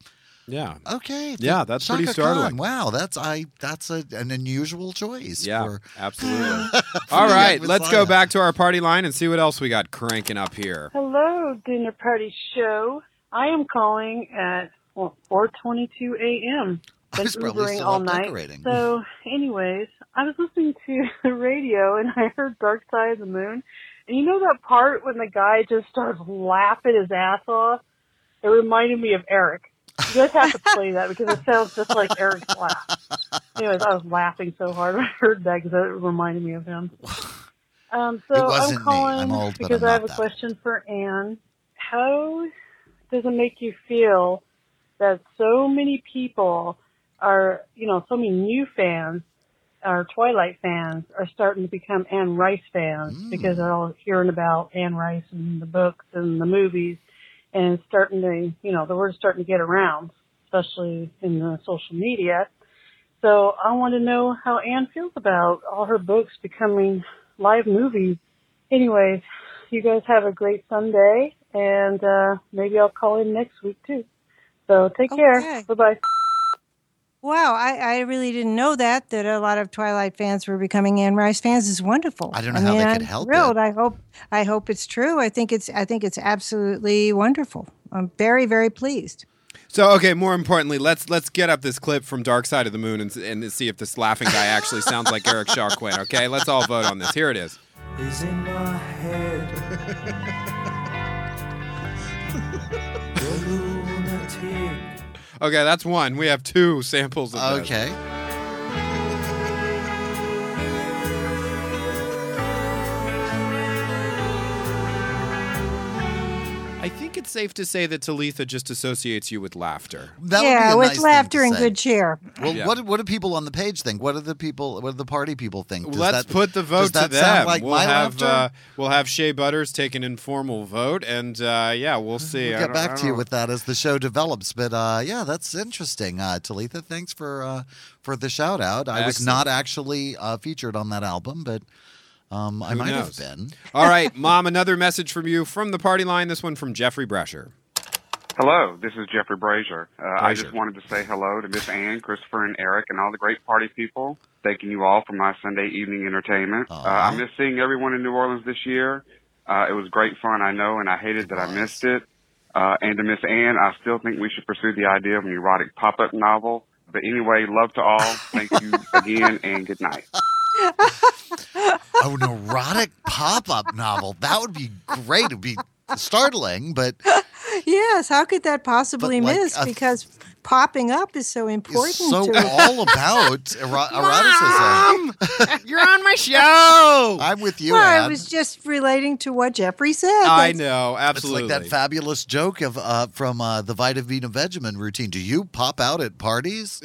Speaker 1: Yeah.
Speaker 2: okay,
Speaker 1: Yeah, that's
Speaker 2: Chaka
Speaker 1: pretty startling.
Speaker 2: Khan. Wow, that's I. That's a, an unusual choice.
Speaker 1: Yeah,
Speaker 2: for-
Speaker 1: absolutely. All right, let's go back to our party line and see what else we got cranking up here.
Speaker 10: Hello, dinner party show. I am calling at well, 4:22 a.m. Been Ubering all night.
Speaker 2: decorating.
Speaker 10: So, anyways, I was listening to the radio and I heard Dark Side of the Moon. And you know that part when the guy just starts laughing his ass off? It reminded me of Eric. You guys have to play that because it sounds just like Eric's laugh. Anyways, I was laughing so hard when I heard that because it reminded me of him. Um, so I'm calling
Speaker 2: old,
Speaker 10: because I have a
Speaker 2: that.
Speaker 10: question for Anne. How does it make you feel that so many people are, you know, so many new fans, are Twilight fans, are starting to become Anne Rice fans
Speaker 2: Mm.
Speaker 10: because they're all hearing about Anne Rice and the books and the movies, and starting to, you know, the word's starting to get around, especially in the social media. So I want to know how Anne feels about all her books becoming live movies. Anyways, you guys have a great Sunday, and uh, maybe I'll call in next week too. So take care. Bye bye.
Speaker 3: Wow, I, I really didn't know that that a lot of Twilight fans were becoming Anne Rice fans is wonderful.
Speaker 2: I don't know how
Speaker 3: mean,
Speaker 2: they
Speaker 3: I'm
Speaker 2: could help
Speaker 3: thrilled.
Speaker 2: it.
Speaker 3: I hope I hope it's true. I think it's I think it's absolutely wonderful. I'm very very pleased.
Speaker 1: So, okay, more importantly, let's let's get up this clip from Dark Side of the Moon and, and see if this laughing guy actually sounds like Eric Shaw Quinn. Okay, let's all vote on this. Here it is.
Speaker 11: is
Speaker 1: Okay, that's one. We have two samples of this.
Speaker 2: Okay.
Speaker 1: I it's safe to say that Talitha just associates you with laughter.
Speaker 2: That
Speaker 3: yeah,
Speaker 2: would be a
Speaker 3: with
Speaker 2: nice thing
Speaker 3: laughter
Speaker 2: to
Speaker 3: and
Speaker 2: say.
Speaker 3: good cheer.
Speaker 2: Well,
Speaker 1: Yeah.
Speaker 2: what what do people on the page think? What do the people? What do the party people think? Does
Speaker 1: Let's
Speaker 2: that-
Speaker 1: put the vote
Speaker 2: does
Speaker 1: to
Speaker 2: that sound
Speaker 1: them.
Speaker 2: like
Speaker 1: we'll
Speaker 2: my
Speaker 1: have
Speaker 2: laughter?
Speaker 1: uh, we'll have Shea Butters take an informal vote, and uh, yeah, we'll see.
Speaker 2: We'll get back to you with that as the show develops. But uh, yeah, that's interesting. Uh, Talitha, thanks for uh, for the shout out. I was not actually uh, featured on that album, but um, I
Speaker 1: Who
Speaker 2: might
Speaker 1: knows?
Speaker 2: have been.
Speaker 1: All right, Mom, another message from you from the party line. This one from Jeffrey Brescher.
Speaker 12: Hello, this is Jeffrey Brazier. Uh, I just wanted to say hello to Miss Ann, Christopher, and Eric, and all the great party people. Thanking you all for my Sunday evening entertainment. Uh, I missed seeing everyone in New Orleans this year. Uh, it was great fun, I know, and I hated that I missed it. Uh, and to Miss Ann, I still think we should pursue the idea of an erotic pop-up novel. But anyway, love to all. Thank you again, and good night.
Speaker 2: Oh, an erotic pop-up novel. That would be great. It'd be startling, but
Speaker 3: Yes, how could that possibly
Speaker 2: like
Speaker 3: miss?
Speaker 2: a-
Speaker 3: because popping up is so important.
Speaker 2: so
Speaker 3: to it.
Speaker 2: all about ero- eroticism.
Speaker 1: You're on my show.
Speaker 2: I'm with you,
Speaker 3: well, I was just relating to what Jeffrey said.
Speaker 1: I
Speaker 3: That's-
Speaker 1: know, absolutely.
Speaker 2: It's like that fabulous joke of uh, from uh, the Vitameatavegamin routine. Do you pop out at parties?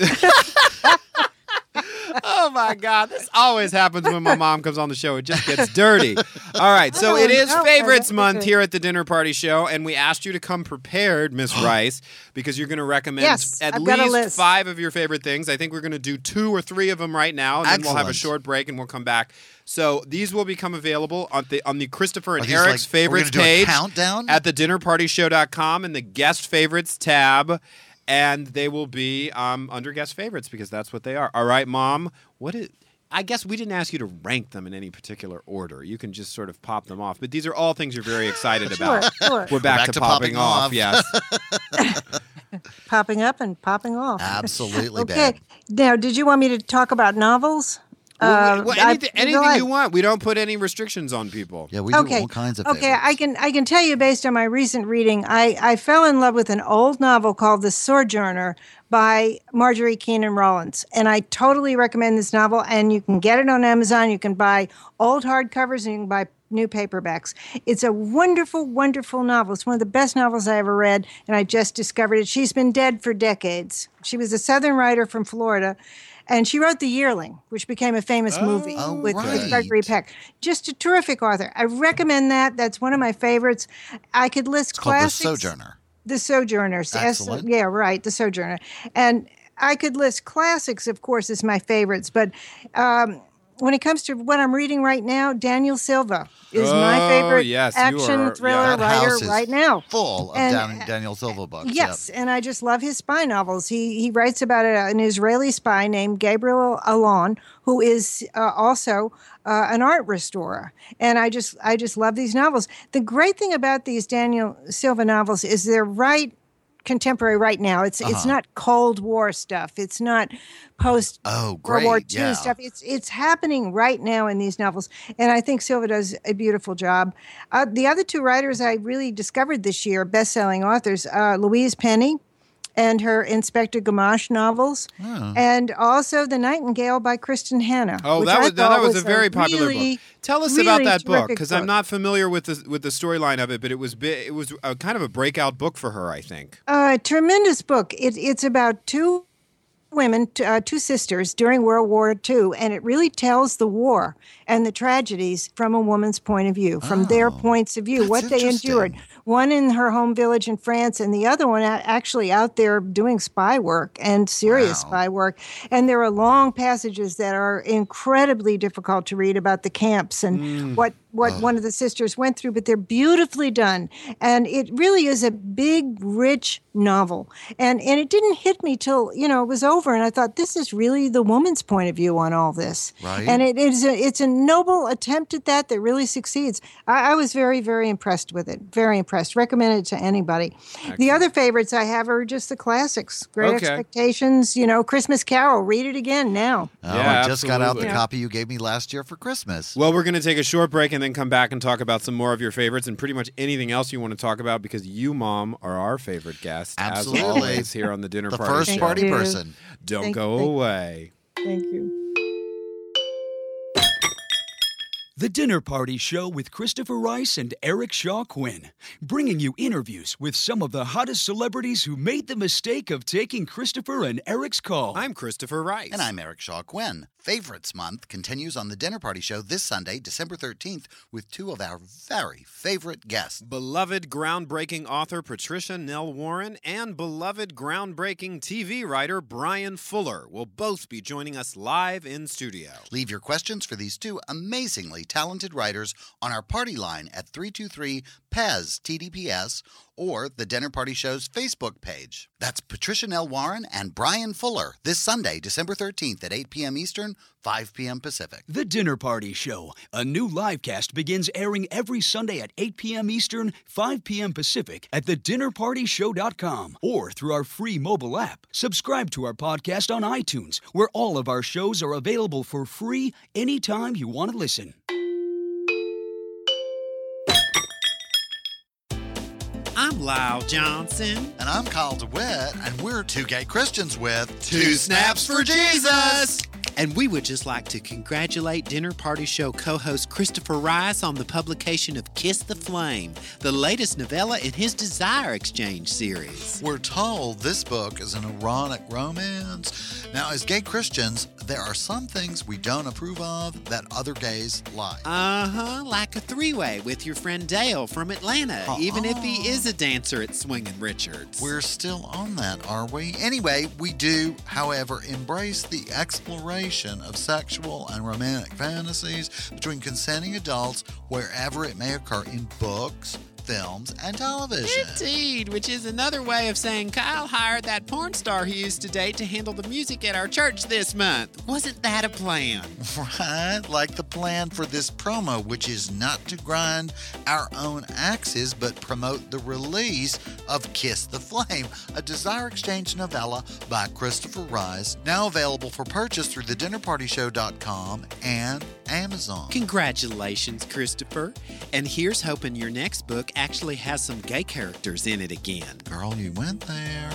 Speaker 1: Oh my god, this always happens when my mom comes on the show. It just gets dirty. All right, so it is
Speaker 3: Oh,
Speaker 1: favorites month here at the dinner party show, and we asked you to come prepared, Miss Rice, because you're going to recommend
Speaker 3: Yes,
Speaker 1: at
Speaker 3: I've
Speaker 1: least five of your favorite things. I think we're going to do two or three of them right now, and then we'll have a short break, and we'll come back. So these will become available on the on the Christopher and Eric's
Speaker 2: like-
Speaker 1: favorites
Speaker 2: gonna do a
Speaker 1: page
Speaker 2: countdown?
Speaker 1: at the dinnerpartyshow.com in the guest favorites tab. And they will be um, under guest favorites because that's what they are. All right, Mom. What is? I guess we didn't ask you to rank them in any particular order. You can just sort of pop them off. But these are all things you're very excited
Speaker 3: Sure,
Speaker 1: about.
Speaker 3: sure.
Speaker 1: We're back,
Speaker 2: Back
Speaker 1: to,
Speaker 2: to
Speaker 1: popping,
Speaker 2: popping
Speaker 1: off.
Speaker 2: off.
Speaker 1: Yes.
Speaker 3: popping up and popping off.
Speaker 2: Absolutely,
Speaker 3: okay.
Speaker 2: babe.
Speaker 3: Now, did you want me to talk about novels?
Speaker 1: Well,
Speaker 3: Uh,
Speaker 1: well,
Speaker 3: I-
Speaker 1: anything, anything
Speaker 3: go ahead.
Speaker 1: you want. We don't put any restrictions on people.
Speaker 2: Yeah, we
Speaker 3: okay.
Speaker 2: do all kinds of
Speaker 3: okay,
Speaker 2: favorites.
Speaker 3: I can I can tell you based on my recent reading, I, I fell in love with an old novel called The Sojourner by Marjorie Kinnan Rawlings, and I totally recommend this novel. And you can get it on Amazon. You can buy old hardcovers and you can buy new paperbacks. It's a wonderful, wonderful novel. It's one of the best novels I ever read, and I just discovered it. She's been dead for decades. She was a Southern writer from Florida. And she wrote The Yearling, which became a famous movie
Speaker 2: Oh,
Speaker 3: with, with
Speaker 2: right.
Speaker 3: Gregory Peck. Just a terrific author. I recommend that. That's one of my favorites. I could list
Speaker 2: It's called The
Speaker 3: classics.
Speaker 2: Sojourner.
Speaker 3: The Sojourners. S-
Speaker 2: Excellent.
Speaker 3: yeah, right. The Sojourner. And I could list classics, of course, as my favorites. But um, when it comes to what I'm reading right now, Daniel Silva is my
Speaker 1: Oh,
Speaker 3: favorite
Speaker 1: yes,
Speaker 3: action
Speaker 1: are-
Speaker 3: thriller
Speaker 2: That
Speaker 3: writer right now.
Speaker 2: Full of
Speaker 3: And,
Speaker 2: Dan- Daniel Silva books.
Speaker 3: Yes, and I just love his spy novels. He he writes about a, an Israeli spy named Gabriel Allon, who is uh, also uh, an art restorer. And I just I just love these novels. The great thing about these Daniel Silva novels is they're right contemporary right now. It's it's
Speaker 2: Uh-huh.
Speaker 3: not Cold War stuff. It's not post
Speaker 2: Oh,
Speaker 3: World War II
Speaker 2: yeah.
Speaker 3: stuff. It's it's happening right now in these novels, and I think Silva does a beautiful job. Uh, the other two writers I really discovered this year, best-selling authors, uh, Louise Penny. And her Inspector Gamache novels, and also The Nightingale by Kristin Hannah.
Speaker 1: Oh, that was that
Speaker 3: thought
Speaker 1: was a very popular
Speaker 3: really,
Speaker 1: book. Tell us about that book because I'm not familiar with the with the storyline of it, but it was bi- it was a, kind of a breakout book for her, I think.
Speaker 3: A tremendous book. It, it's about two women, uh, two sisters during World War II, and it really tells the war and the tragedies from a woman's point of view, from their points of view, what they endured. One in her home village in France, and the other one actually out there doing spy work and serious
Speaker 2: Wow.
Speaker 3: spy work. And there are long passages that are incredibly difficult to read about the camps and mm. what what uh-huh. one of the sisters went through, but they're beautifully done. And it really is a big, rich novel. And and it didn't hit me till, you know, it was over. And I thought, this is really the woman's point of view on all this.
Speaker 2: Right.
Speaker 3: And it is a it's a noble attempt at that that really succeeds. I, I was very, very impressed with it. Very impressed. Recommend it to anybody. The other favorites I have are just the classics. Great
Speaker 1: Okay.
Speaker 3: Expectations, you know, Christmas Carol. Read it again now.
Speaker 2: Oh,
Speaker 1: Yeah,
Speaker 2: I just got out the
Speaker 1: absolutely.
Speaker 2: copy you gave me last year for Christmas.
Speaker 1: Well, we're going to take a short break and then come back and talk about some more of your favorites and pretty much anything else you want to talk about because you, Mom, are our favorite guest.
Speaker 2: Absolutely.
Speaker 1: As always, here on the dinner
Speaker 2: the
Speaker 1: party.
Speaker 2: first
Speaker 1: Show.
Speaker 2: party person.
Speaker 1: Don't
Speaker 3: Thank-
Speaker 1: go
Speaker 3: thank-
Speaker 1: away.
Speaker 3: Thank you.
Speaker 5: The Dinner Party Show with Christopher Rice and Eric Shaw Quinn, bringing you interviews with some of the hottest celebrities who made the mistake of taking Christopher and Eric's call.
Speaker 1: I'm Christopher Rice.
Speaker 2: And I'm Eric Shaw Quinn. Favorites Month continues on the Dinner Party Show this Sunday, December 13th, with two of our very favorite guests.
Speaker 1: Beloved groundbreaking author Patricia Nell Warren and beloved groundbreaking TV writer Bryan Fuller will both be joining us live in studio.
Speaker 2: Leave your questions for these two amazingly talented writers on our party line at 323 Pez, TDPS, or the Dinner Party Show's Facebook page. That's Patricia Nell Warren and Bryan Fuller this Sunday, December 13th at 8 p.m. Eastern, 5 p.m. Pacific.
Speaker 5: The Dinner Party Show, a new live cast begins airing every Sunday at 8 p.m. Eastern, 5 p.m. Pacific at thedinnerpartyshow.com or through our free mobile app. Subscribe to our podcast on iTunes, where all of our shows are available for free anytime you want to listen.
Speaker 1: I'm Lyle Johnson.
Speaker 2: And I'm Kyle DeWitt, and we're two gay Christians with
Speaker 1: Two snaps for Jesus. And we would just like to congratulate Dinner Party Show co host Christopher Rice on the publication of Kiss the Flame, the latest novella in his Desire Exchange series.
Speaker 2: We're told this book is an erotic romance. Now, as gay Christians, there are some things we don't approve of that other gays like.
Speaker 1: Uh huh, like a three way with your friend Dale from Atlanta, even if he is a dancer at Swingin' Richards.
Speaker 2: We're still on that, are we? Anyway, we do, however, embrace the exploration of sexual and romantic fantasies between consenting adults wherever it may occur in books, films, and television.
Speaker 1: Indeed, which is another way of saying Kyle hired that porn star he used to date to handle the music at our church this month. Wasn't that a plan?
Speaker 2: Right, like the plan for this promo, which is not to grind our own axes, but promote the release of Kiss the Flame, a Desire Exchange novella by Christopher Rice, now available for purchase through thedinnerpartyshow.com and Amazon.
Speaker 1: Congratulations, Christopher. And here's hoping your next book actually has some gay characters in it again.
Speaker 2: Girl, you went there.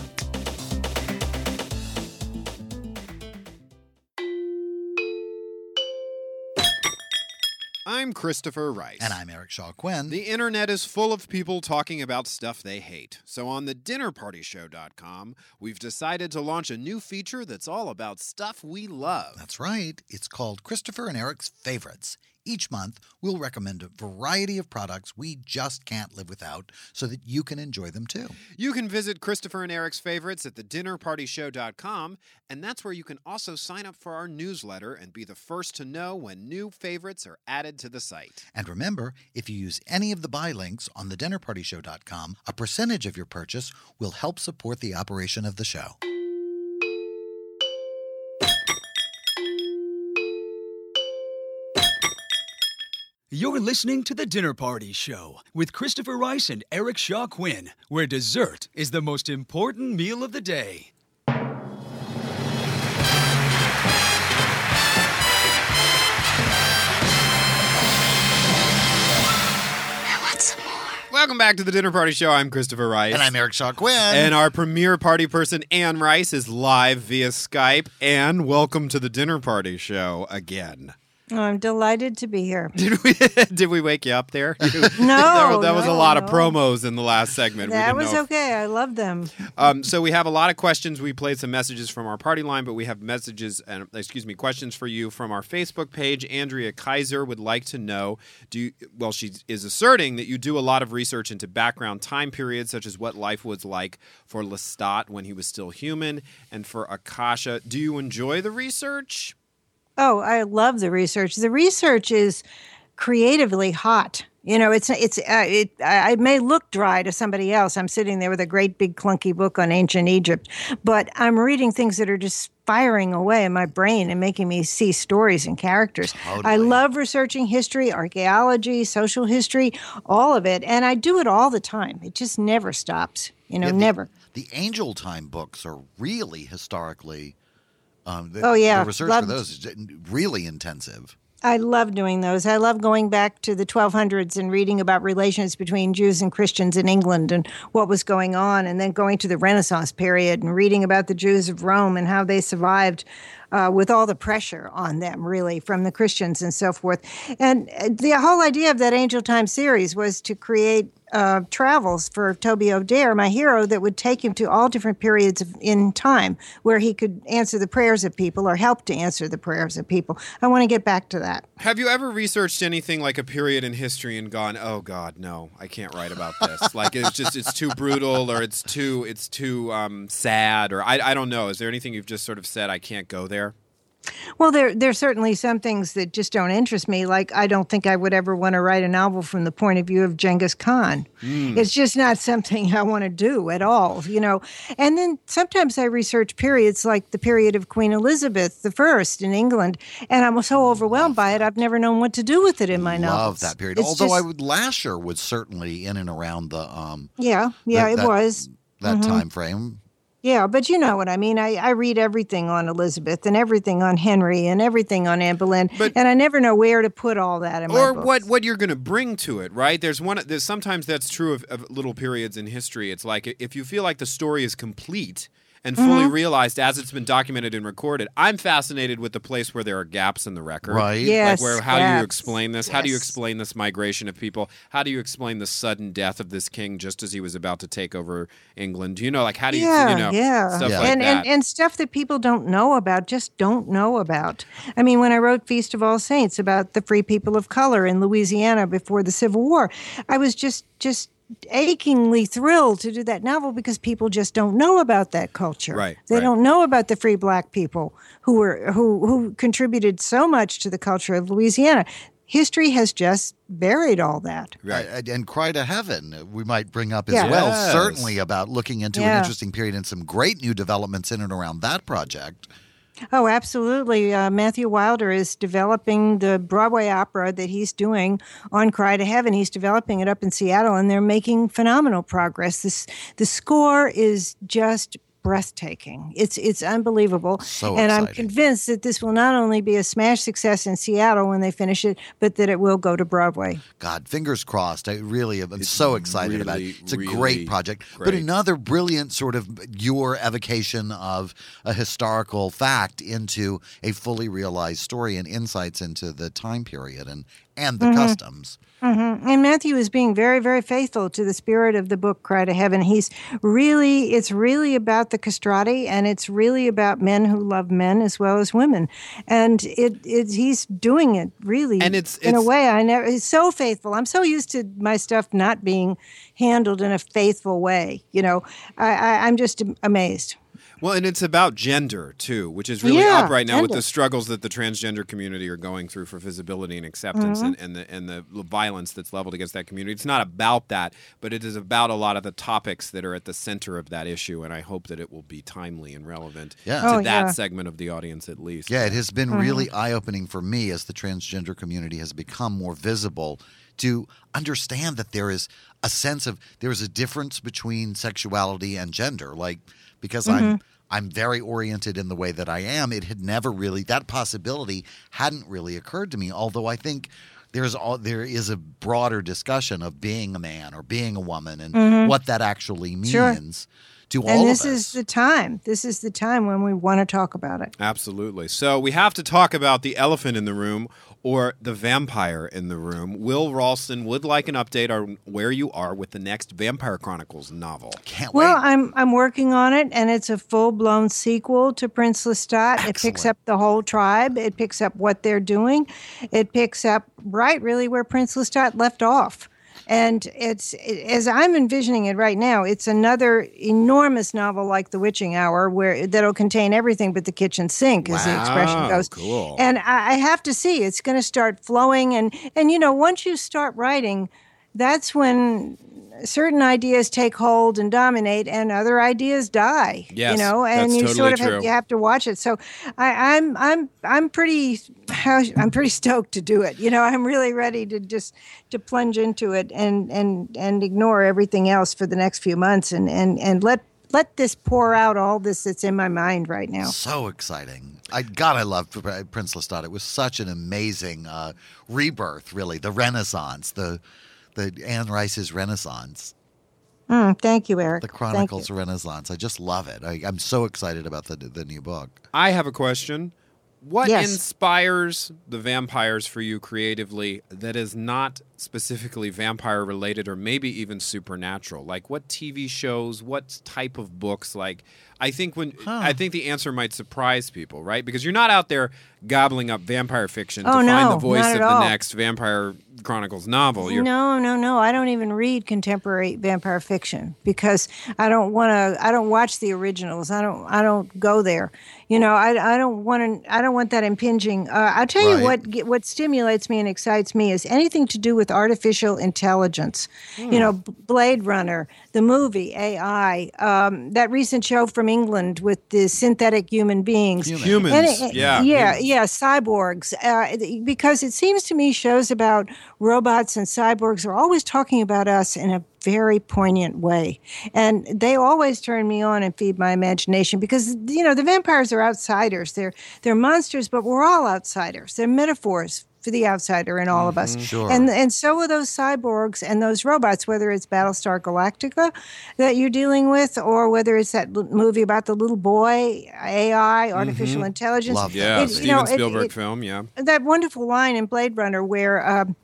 Speaker 1: I'm Christopher Rice.
Speaker 2: And I'm Eric Shaw Quinn.
Speaker 1: The internet is full of people talking about stuff they hate. So on the dinnerpartyshow.com, we've decided to launch a new feature that's all about stuff we love.
Speaker 2: That's right. It's called Christopher and Eric's Favorites. Each month, we'll recommend a variety of products we just can't live without so that you can enjoy them too.
Speaker 1: You can visit Christopher and Eric's favorites at thedinnerpartyshow.com, and that's where you can also sign up for our newsletter and be the first to know when new favorites are added to the site.
Speaker 2: And remember, if you use any of the buy links on thedinnerpartyshow.com, a percentage of your purchase will help support the operation of the show.
Speaker 5: You're listening to The Dinner Party Show with Christopher Rice and Eric Shaw Quinn, where dessert is the most important meal of the day.
Speaker 1: Welcome back to the Dinner Party Show. I'm Christopher Rice.
Speaker 2: And I'm Eric Shaw Quinn.
Speaker 1: And our premier party person, Anne Rice, is live via Skype. And welcome to the Dinner Party Show again.
Speaker 3: Oh, I'm delighted to be here.
Speaker 1: Did we did we wake you up there? You-
Speaker 3: No,
Speaker 1: that, that was a
Speaker 3: no,
Speaker 1: lot of promos in the last segment.
Speaker 3: That was
Speaker 1: know
Speaker 3: okay. I love them.
Speaker 1: Um, so we have a lot of questions. We played some messages from our party line, but we have messages and excuse me, questions for you from our Facebook page. Andrea Kaiser would like to know: Do you, well, she is asserting that you do a lot of research into background time periods, such as what life was like for Lestat when he was still human, and for Akasha. Do you enjoy the research?
Speaker 3: Oh, I love the research. The research is creatively hot. You know, it's it's uh, it. I may look dry to somebody else. I'm sitting there with a great big clunky book on ancient Egypt, but I'm reading things that are just firing away in my brain and making me see stories and characters. I love researching history, archaeology, social history, all of it, and I do it all the time. It just never stops. You know,
Speaker 2: Yeah, the-
Speaker 3: never.
Speaker 2: The Angel Time books are really historically. Um, the,
Speaker 3: Oh, yeah.
Speaker 2: the research
Speaker 3: Loved-
Speaker 2: for those is really intensive.
Speaker 3: I love doing those. I love going back to the 1200s and reading about relations between Jews and Christians in England and what was going on, and then going to the Renaissance period and reading about the Jews of Rome and how they survived uh, with all the pressure on them, really, from the Christians and so forth. And uh, the whole idea of that Angel Time series was to create uh, travels for Toby O'Dare, my hero, that would take him to all different periods of, in time where he could answer the prayers of people or help to answer the prayers of people. I want to get back to that.
Speaker 1: Have you ever researched anything like a period in history and gone, "Oh God, no, I can't write about this." like it's just it's too brutal, or it's too it's too um, sad, or I I don't know. Is there anything you've just sort of said I can't go there?
Speaker 3: Well, there there's certainly some things that just don't interest me. Like I don't think I would ever want to write a novel from the point of view of Genghis Khan.
Speaker 1: Mm.
Speaker 3: It's just not something I want to do at all, you know. And then sometimes I research periods like the period of Queen Elizabeth I in England, and I'm so overwhelmed by it. I've never known what to do with it in my
Speaker 2: Love
Speaker 3: novels.
Speaker 2: that period.
Speaker 3: It's
Speaker 2: Although I would Lasher was certainly in and around the um
Speaker 3: yeah, yeah,
Speaker 2: that-
Speaker 3: it
Speaker 2: that-
Speaker 3: was
Speaker 2: that
Speaker 3: Mhm.
Speaker 2: time frame.
Speaker 3: Yeah, but you know what I mean. I, I read everything on Elizabeth and everything on Henry and everything on Anne Boleyn, and I never know where to put all that in my
Speaker 1: or what what you're going to bring to it, right? There's one. There's sometimes that's true of, of little periods in history. It's like if you feel like the story is complete and fully
Speaker 3: Mhm.
Speaker 1: realized as it's been documented and recorded. I'm fascinated with the place where there are gaps in the record,
Speaker 2: Right.
Speaker 3: Yes,
Speaker 1: Like where how do you explain this? How do you explain this migration of people? How do you explain the sudden death of this king just as he was about to take over England? You know, like how do you
Speaker 3: yeah,
Speaker 1: you know
Speaker 3: yeah,
Speaker 1: stuff like
Speaker 3: and,
Speaker 1: that?
Speaker 3: and and stuff that people don't know about, just don't know about. I mean, when I wrote Feast of All Saints about the free people of color in Louisiana before the Civil War, I was just just achingly thrilled to do that novel because people just don't know about that culture.
Speaker 1: Right,
Speaker 3: They
Speaker 1: right.
Speaker 3: don't know about the free black people who were who who contributed so much to the culture of Louisiana. History has just buried all that.
Speaker 1: Right.
Speaker 2: And Cry to Heaven, uh, we might bring up as
Speaker 3: Yeah.
Speaker 2: well,
Speaker 1: Yes.
Speaker 2: certainly about looking into an interesting period and some great new developments in and around that project.
Speaker 3: Oh, absolutely. Uh, Matthew Wilder is developing the Broadway opera that he's doing on Cry to Heaven. He's developing it up in Seattle, and they're making phenomenal progress. This the score is just breathtaking. It's it's unbelievable,
Speaker 2: So
Speaker 3: and I'm convinced that this will not only be a smash success in Seattle when they finish it, but that it will go to Broadway.
Speaker 2: God, fingers crossed. I really am I'm so excited about it. It's a
Speaker 1: really
Speaker 2: great project. But another brilliant sort of your evocation of a historical fact into a fully realized story and insights into the time period and, and the
Speaker 3: Mhm.
Speaker 2: customs.
Speaker 3: Hmm And Matthew is being very, very faithful to the spirit of the book Cry to Heaven. He's really, it's really about the castrati, and it's really about men who love men as well as women. And it, it he's doing it really,
Speaker 1: And it's-
Speaker 3: in a way I never. He's so faithful. I'm so used to my stuff not being handled in a faithful way. You know, I, I, I'm just amazed.
Speaker 1: Well, and it's about gender too, which is really
Speaker 3: Yeah,
Speaker 1: up right now with the struggles that the transgender community are going through for visibility and acceptance,
Speaker 3: Mm-hmm.
Speaker 1: and, and the and the violence that's leveled against that community. It's not about that, but it is about a lot of the topics that are at the center of that issue, and I hope that it will be timely and relevant
Speaker 2: Yeah.
Speaker 1: to
Speaker 3: Oh,
Speaker 1: that
Speaker 3: yeah.
Speaker 1: segment of the audience at least.
Speaker 2: Yeah, it has been
Speaker 3: Mm-hmm.
Speaker 2: really eye opening for me as the transgender community has become more visible to understand that there is a sense of there is a difference between sexuality and gender. Like because
Speaker 3: Mm-hmm.
Speaker 2: I'm I'm very oriented in the way that I am, it had never really that possibility hadn't really occurred to me. Although I think there's all there is a broader discussion of being a man or being a woman and what that actually means
Speaker 3: Mm-hmm. Sure.
Speaker 2: to all
Speaker 3: And this
Speaker 2: of us.
Speaker 3: is the time. This is the time when we want to talk about it.
Speaker 1: Absolutely. So we have to talk about the elephant in the room or the vampire in the room. Will Ralston would like an update on where you are with the next Vampire Chronicles novel.
Speaker 2: Can't
Speaker 3: Well,
Speaker 2: wait.
Speaker 3: I'm I'm working on it, and it's a full blown sequel to Prince Lestat. It picks up the whole tribe. It picks up what they're doing. It picks up right really where Prince Lestat left off. And it's as I'm envisioning it right now. It's another enormous novel like The Witching Hour, where that'll contain everything but the kitchen sink, as the expression
Speaker 1: Wow,
Speaker 3: goes.
Speaker 1: cool.
Speaker 3: And I, I have to see it's going to start flowing, and and you know once you start writing, that's when certain ideas take hold and dominate, and other ideas die.
Speaker 1: Yes,
Speaker 3: you know, and
Speaker 1: that's
Speaker 3: you
Speaker 1: totally
Speaker 3: sort of have, you have to watch it. So I, I'm I'm I'm pretty I'm pretty stoked to do it. You know, I'm really ready to just to plunge into it and and and ignore everything else for the next few months, and and and let let this pour out all this that's in my mind right now.
Speaker 2: So exciting! I God, I loved Prince Lestat. It was such an amazing uh, rebirth, really. The Renaissance, the the Anne Rice's Renaissance,
Speaker 3: Mm, thank you, Eric.
Speaker 2: the
Speaker 3: Thank you.
Speaker 2: Chronicles Renaissance. I just love it. I, I'm so excited about the the new book.
Speaker 1: I have a question. What
Speaker 3: Yes.
Speaker 1: inspires the vampires for you creatively that is not specifically vampire related or maybe even supernatural? Like what TV shows, what type of books? Like I think when I think the answer might surprise people, right? Because you're not out there gobbling up vampire fiction
Speaker 3: Oh,
Speaker 1: to find the voice of
Speaker 3: at
Speaker 1: the
Speaker 3: all.
Speaker 1: next Vampire Chronicles novel. You're
Speaker 3: No, no, no. I don't even read contemporary vampire fiction because I don't want to. I don't watch the originals. I don't. I don't go there. You know, I, I don't want to. I don't want that impinging. Uh, I'll tell
Speaker 13: Right.
Speaker 3: you what. What stimulates me and excites me is anything to do with artificial intelligence. You know, Blade Runner, the movie AI, um, that recent show from England with the synthetic human beings.
Speaker 1: Humans.
Speaker 3: Any-
Speaker 1: Yeah,
Speaker 3: yeah,
Speaker 1: humans.
Speaker 3: yeah, cyborgs. Uh, because it seems to me shows about robots and cyborgs are always talking about us in a very poignant way. And they always turn me on and feed my imagination because you know, the vampires are outsiders. They're they're monsters, but we're all outsiders. They're metaphors for the outsider in all of us.
Speaker 2: Mhm. Sure.
Speaker 3: And and so are those cyborgs and those robots, whether it's Battlestar Galactica that you're dealing with, or whether it's that l- movie about the little boy, AI, artificial
Speaker 1: Mhm.
Speaker 3: intelligence.
Speaker 1: Yeah,
Speaker 3: It- you
Speaker 1: Steven
Speaker 3: know, it-
Speaker 1: Spielberg
Speaker 3: it-
Speaker 1: film. Yeah.
Speaker 3: that wonderful line in Blade Runner where um,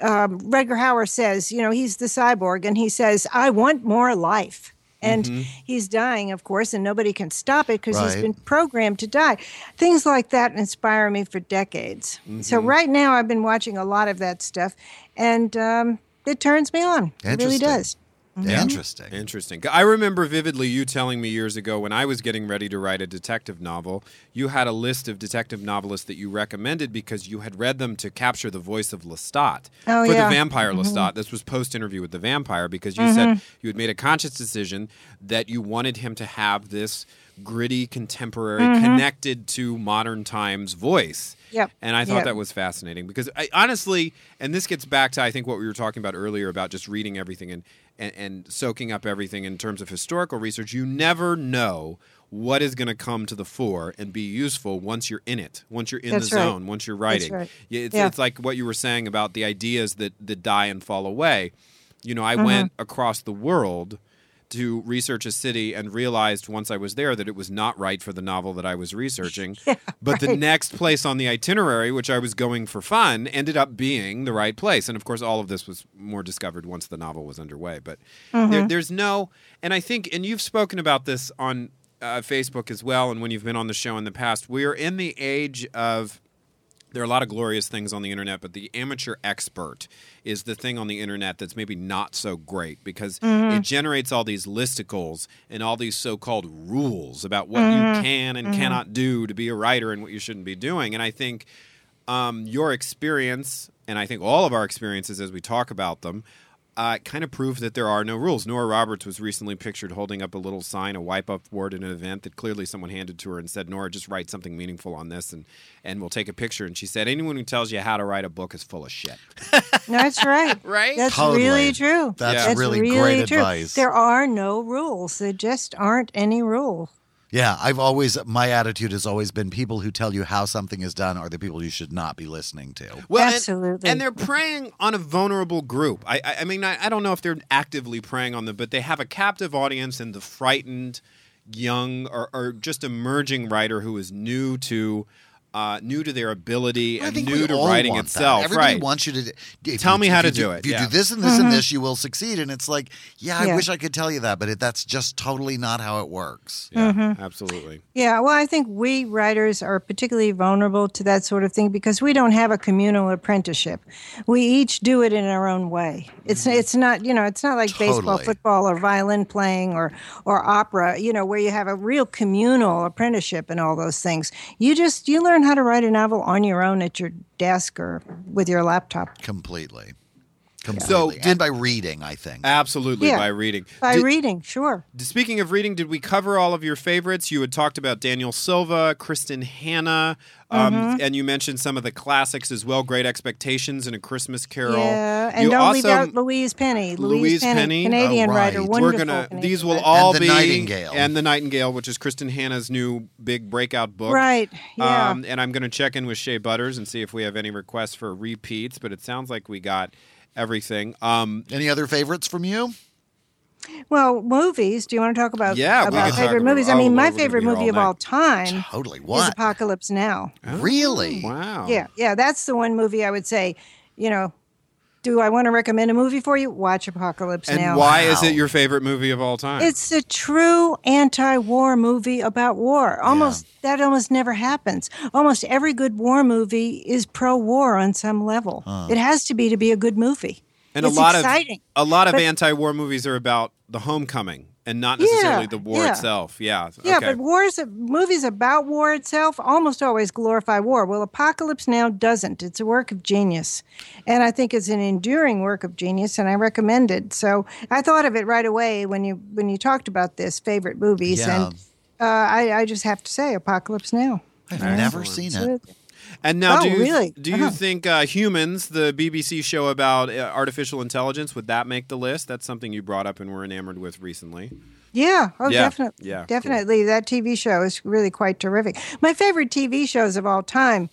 Speaker 3: um, Rutger Hauer says, you know, he's the cyborg, and he says, "I want more life." And
Speaker 1: Mm-hmm.
Speaker 13: Mhm.
Speaker 3: he's dying, of course, and nobody can stop it because he's been programmed to die. Things like that inspire me for decades. So
Speaker 1: Mhm.
Speaker 3: right now, I've been watching a lot of that stuff, and um, it turns me on. It really does.
Speaker 1: Yeah.
Speaker 2: Interesting.
Speaker 1: Interesting. I remember vividly you telling me years ago when I was getting ready to write a detective novel, you had a list of detective novelists that you recommended because you had read them to capture the voice of Lestat.
Speaker 3: Oh,
Speaker 1: for
Speaker 3: yeah.
Speaker 1: the vampire
Speaker 3: Mhm.
Speaker 1: Lestat. This was post interview with the vampire because you
Speaker 3: Mhm.
Speaker 1: said you had made a conscious decision that you wanted him to have this gritty, contemporary,
Speaker 3: Mhm.
Speaker 1: connected to modern times voice.
Speaker 3: Yep.
Speaker 1: And I thought
Speaker 3: Yep.
Speaker 1: that was fascinating because I, honestly, and this gets back to I think what we were talking about earlier about just reading everything and, and, and soaking up everything in terms of historical research. You never know what is going to come to the fore and be useful once you're in it, once you're in
Speaker 3: That's
Speaker 1: the
Speaker 3: right.
Speaker 1: zone, once you're writing.
Speaker 3: right.
Speaker 1: It's,
Speaker 3: Yeah.
Speaker 1: it's like what you were saying about the ideas that, that die and fall away. You know, I
Speaker 3: Mhm.
Speaker 1: went across the world to research a city and realized once I was there that it was not right for the novel that I was researching. but the next place on the itinerary, which I was going for fun, ended up being the right place. And of course, all of this was more discovered once the novel was underway. But there,
Speaker 3: Mhm.
Speaker 1: there's no, and I think, and you've spoken about this on uh, Facebook as well, and when you've been on the show in the past, we are in the age of there are a lot of glorious things on the internet, but the amateur expert is the thing on the internet that's maybe not so great because
Speaker 13: Mhm.
Speaker 1: it generates all these listicles and all these so-called rules about what
Speaker 13: Mhm.
Speaker 1: you can and
Speaker 13: Mhm.
Speaker 1: cannot do to be a writer and what you shouldn't be doing. And I think um, your experience, and I think all of our experiences as we talk about them, uh, kind of prove that there are no rules. Nora Roberts was recently pictured holding up a little sign, a wipe up board at an event that clearly someone handed to her and said, Nora, just write something meaningful on this and, and we'll take a picture. And she said, anyone who tells you how to write a book is full of shit.
Speaker 3: That's right.
Speaker 1: right?
Speaker 3: That's
Speaker 1: Totally.
Speaker 3: really true.
Speaker 2: That's really great
Speaker 3: true.
Speaker 2: advice.
Speaker 3: There are no rules. There just aren't any rules.
Speaker 2: Yeah, I've always my attitude has always been people who tell you how something is done are the people you should not be listening to.
Speaker 1: Well, and-
Speaker 3: Absolutely.
Speaker 1: And, they're preying on a vulnerable group. I, I, I mean, I, I don't know if they're actively preying on them, but they have a captive audience and the frightened, young, or, or just emerging writer who is new to. Uh, new to their ability
Speaker 2: I
Speaker 1: and new to writing
Speaker 2: want that.
Speaker 1: itself.
Speaker 2: Everybody
Speaker 1: right.
Speaker 2: wants you to if
Speaker 1: Tell
Speaker 2: you-
Speaker 1: me how to do it.
Speaker 2: If you
Speaker 1: Yeah.
Speaker 2: do this and this and
Speaker 3: Mhm.
Speaker 2: this, you will succeed. And it's like, yeah, I
Speaker 3: Yeah.
Speaker 2: wish I could tell you that, but it, that's just totally not how it works.
Speaker 1: Yeah,
Speaker 3: Mhm.
Speaker 1: absolutely.
Speaker 3: Yeah, well, I think we writers are particularly vulnerable to that sort of thing because we don't have a communal apprenticeship. We each do it in our own way. It's it's not you know it's not like baseball, football, or violin playing or or opera. You know where you have a real communal apprenticeship and all those things. You just you learn how to write a novel on your own at your desk or with your laptop.
Speaker 2: Completely.
Speaker 1: So,
Speaker 2: Completely. and by reading, I think.
Speaker 1: Absolutely,
Speaker 3: Yeah.
Speaker 1: by reading.
Speaker 3: By
Speaker 1: Did-
Speaker 3: reading, sure.
Speaker 1: Speaking of reading, did we cover all of your favorites? You had talked about Daniel Silva, Kristin Hannah, um,
Speaker 3: Mhm.
Speaker 1: and you mentioned some of the classics as well. Great Expectations and A Christmas Carol.
Speaker 3: Yeah, and
Speaker 1: You
Speaker 3: don't leave
Speaker 1: also-
Speaker 3: out Louise Penny.
Speaker 1: Louise Penny,
Speaker 3: Penny, Canadian
Speaker 2: Oh,
Speaker 3: writer, wonderful.
Speaker 1: We're gonna.
Speaker 3: Canadian
Speaker 1: These will
Speaker 3: writer.
Speaker 1: all
Speaker 2: And The
Speaker 1: be
Speaker 2: Nightingale.
Speaker 1: and the Nightingale, which is Kristin Hannah's new big breakout book.
Speaker 3: Right, yeah.
Speaker 1: Um, and I'm going to check in with Shea Butters and see if we have any requests for repeats. But it sounds like we got everything. Um,
Speaker 2: Any other favorites from you?
Speaker 3: Well, movies. Do you want to talk about
Speaker 1: Yeah,
Speaker 3: about
Speaker 1: can talk
Speaker 3: favorite
Speaker 1: about-
Speaker 3: movies? I
Speaker 1: oh,
Speaker 3: mean,
Speaker 1: Lord,
Speaker 3: my favorite movie
Speaker 1: all
Speaker 3: of all time
Speaker 2: Totally.
Speaker 3: is
Speaker 2: What?
Speaker 3: Apocalypse Now.
Speaker 2: Oh, really?
Speaker 1: Oh, wow.
Speaker 3: Yeah, yeah, that's the one movie I would say. You know, do I want to recommend a movie for you? Watch Apocalypse
Speaker 1: And
Speaker 3: Now.
Speaker 1: why is it your favorite movie of all time?
Speaker 3: It's a true anti-war movie about war. Almost that almost never happens. Almost every good war movie is pro-war on some level.
Speaker 1: Huh.
Speaker 3: It has to be to be a good movie.
Speaker 1: And
Speaker 3: it's
Speaker 1: a lot
Speaker 3: exciting.
Speaker 1: of a lot of
Speaker 3: But-
Speaker 1: anti-war movies are about the homecoming and not necessarily
Speaker 3: Yeah,
Speaker 1: the war
Speaker 3: yeah.
Speaker 1: itself. Yeah.
Speaker 3: Yeah,
Speaker 1: okay.
Speaker 3: but wars, movies about war itself almost always glorify war. Well, Apocalypse Now doesn't. It's a work of genius, and I think it's an enduring work of genius, and I recommend it. So I thought of it right away when you when you talked about this favorite movies,
Speaker 2: Yeah.
Speaker 3: and uh, I, I just have to say Apocalypse Now.
Speaker 2: I've
Speaker 3: Yeah.
Speaker 2: never seen it.
Speaker 1: And now,
Speaker 3: Oh,
Speaker 1: do you,
Speaker 3: really?
Speaker 1: do you
Speaker 3: Uh-huh.
Speaker 1: think uh, Humans, the BBC show about uh, artificial intelligence, would that make the list? That's something you brought up and were enamored with recently.
Speaker 3: Yeah, oh,
Speaker 1: Yeah,
Speaker 3: definitely.
Speaker 1: yeah, cool.
Speaker 3: definitely. That TV show is really quite terrific. My favorite TV shows of all time,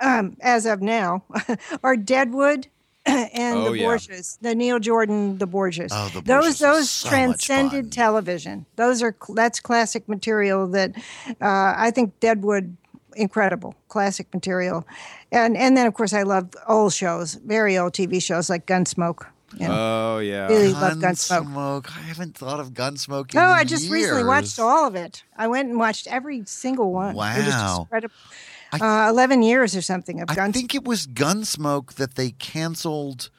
Speaker 3: um, as of now, are Deadwood and
Speaker 13: Oh,
Speaker 3: the
Speaker 13: yeah.
Speaker 3: Borgias, the Neil Jordan, the Borgias.
Speaker 13: Oh, the
Speaker 3: those
Speaker 13: Borgias
Speaker 3: those
Speaker 13: is so
Speaker 3: transcended television. Those are that's classic material that uh, I think Deadwood incredible classic material, and and then of course I love old shows, very old TV shows like Gunsmoke. you know.
Speaker 1: Oh yeah.
Speaker 3: Really love Gunsmoke.
Speaker 2: Gunsmoke. I haven't thought of Gunsmoke. In
Speaker 3: Oh, I just recently watched all of it. I went and watched every single one. It was just
Speaker 2: Wow.
Speaker 3: incredible. Uh, Eleven years or something of
Speaker 2: Gunsmoke.
Speaker 3: I
Speaker 2: think it was Gunsmoke that they canceled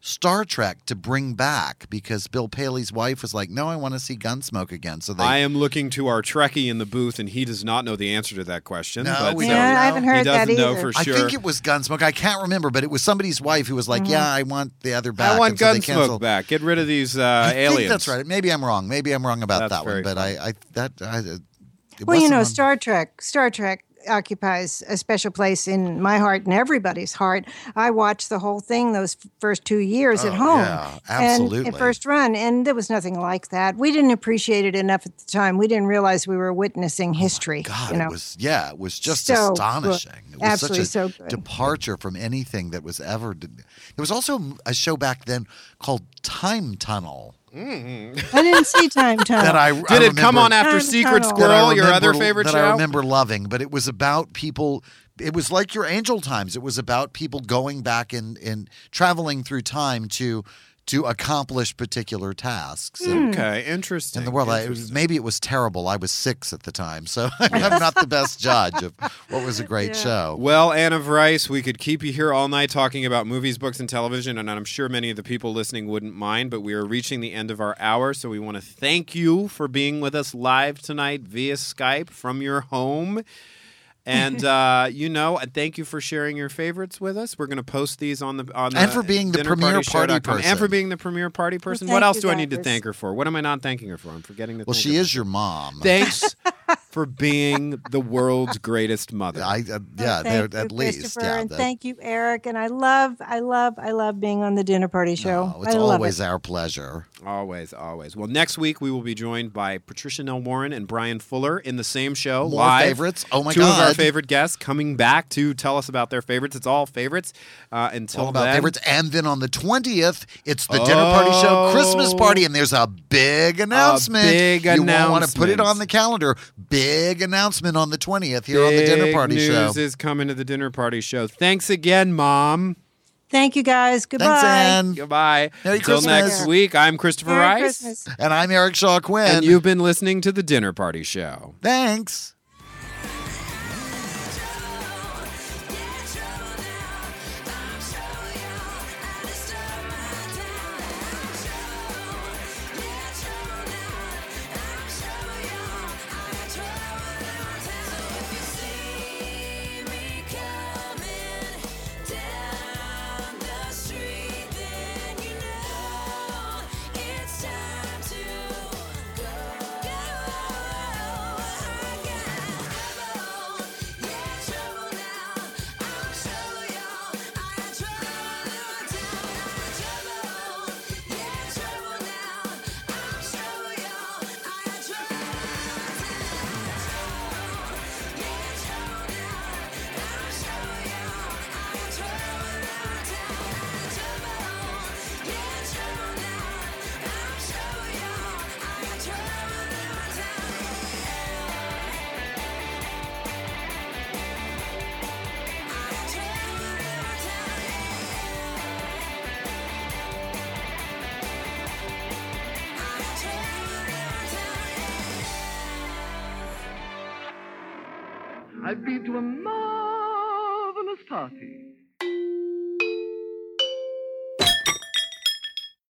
Speaker 2: Star Trek to bring back because Bill Paley's wife was like, "No, I want to see Gunsmoke again." So they
Speaker 1: I am looking to our Trekkie in the booth, and he does not know the answer to that question.
Speaker 2: No,
Speaker 1: but
Speaker 2: we
Speaker 1: so
Speaker 2: don't Yeah, I
Speaker 3: haven't heard
Speaker 1: he
Speaker 3: that
Speaker 1: doesn't know
Speaker 3: either.
Speaker 1: for
Speaker 2: I think it was Gunsmoke. I can't remember, but it was somebody's wife who was like,
Speaker 3: Mhm.
Speaker 2: "Yeah, I want the other back."
Speaker 1: I want
Speaker 2: and so they
Speaker 1: Gunsmoke
Speaker 2: canceled-
Speaker 1: back. Get rid of these uh,
Speaker 2: I
Speaker 1: aliens.
Speaker 2: think that's right. Maybe I'm wrong. Maybe I'm wrong about
Speaker 1: That's
Speaker 2: that one.
Speaker 1: very
Speaker 2: But I, I that I, it
Speaker 3: well, you know, Star Trek. Star Trek occupies a special place in my heart and everybody's heart. I watched the whole thing those first two years at
Speaker 2: Oh,
Speaker 3: home.
Speaker 2: yeah,
Speaker 3: And,
Speaker 2: absolutely.
Speaker 3: and first run, and there was nothing like that. We didn't appreciate it enough at the time. We didn't realize we were witnessing oh, history.
Speaker 2: Oh God,
Speaker 3: you know,
Speaker 2: it was yeah, it was just
Speaker 3: So good.
Speaker 2: astonishing. It was
Speaker 3: Absolutely
Speaker 2: such a
Speaker 3: so good.
Speaker 2: departure from anything that was ever. There was also a show back then called Time Tunnel. Mm-hmm.
Speaker 3: I didn't see Time Tunnel.
Speaker 2: That I,
Speaker 1: Did
Speaker 2: I
Speaker 1: it come on after
Speaker 3: Time
Speaker 1: Secret
Speaker 3: Tunnel.
Speaker 2: that I
Speaker 1: Squirrel, your other favorite
Speaker 2: that
Speaker 1: show?
Speaker 2: I remember loving, but it was about people. It was like your Angel Times. It was about people going back and and traveling through time to to accomplish particular tasks. And- hmm.
Speaker 1: Okay, interesting.
Speaker 2: In the world, I, it was, maybe it was terrible. I was six at the time, so I'm not the best judge of what was a great show.
Speaker 1: Well, Anne of Rice, we could keep you here all night talking about movies, books, and television, and I'm sure many of the people listening wouldn't mind, but we are reaching the end of our hour, so we want to thank you for being with us live tonight via Skype from your home. And uh, you know, thank you for sharing your favorites with us. We're going to post these on the on the
Speaker 2: And for being the premier party
Speaker 1: dinnerpartyshow.com. and for being the premier party person.
Speaker 3: thank
Speaker 1: what else do I need to thank her for? What am I not thanking her for? I'm forgetting to.
Speaker 2: Well,
Speaker 1: thank
Speaker 2: she
Speaker 1: her.
Speaker 2: is your mom.
Speaker 1: Thanks for being the world's greatest mother.
Speaker 2: I uh, yeah,
Speaker 3: Oh, Thank you,
Speaker 2: at least
Speaker 3: Christopher,
Speaker 2: yeah.
Speaker 3: and
Speaker 2: that-
Speaker 3: thank you, Eric. And I love, I love, I love being on the dinner party show.
Speaker 2: oh, it's
Speaker 3: I love
Speaker 2: always
Speaker 3: it.
Speaker 2: our pleasure.
Speaker 1: Always, always. Well, next week we will be joined by Patricia Nell Warren and Bryan Fuller in the same show.
Speaker 2: More
Speaker 1: live.
Speaker 2: favorites? Oh, my
Speaker 1: Two of our favorite guests coming back to tell us about their favorites. It's all favorites. Uh, until
Speaker 2: All about
Speaker 1: then,
Speaker 2: favorites. And then on the 20th, it's the dinner party show Christmas
Speaker 1: Oh.
Speaker 2: party, and there's a big announcement.
Speaker 1: big
Speaker 2: you want to put it on the calendar. Big announcement on the 20th here on the dinner
Speaker 1: Big
Speaker 2: party show.
Speaker 1: news is coming to the dinner party show. Thanks again, Mom.
Speaker 3: Thank you, guys. Goodbye.
Speaker 2: Thanks, Ann.
Speaker 1: Goodbye.
Speaker 2: Merry
Speaker 1: Until
Speaker 2: Christmas.
Speaker 1: next week, I'm Christopher
Speaker 3: Merry
Speaker 1: Rice.
Speaker 3: Christmas.
Speaker 2: And I'm Eric Shaw Quinn.
Speaker 1: And you've been listening to the dinner party show.
Speaker 2: Thanks.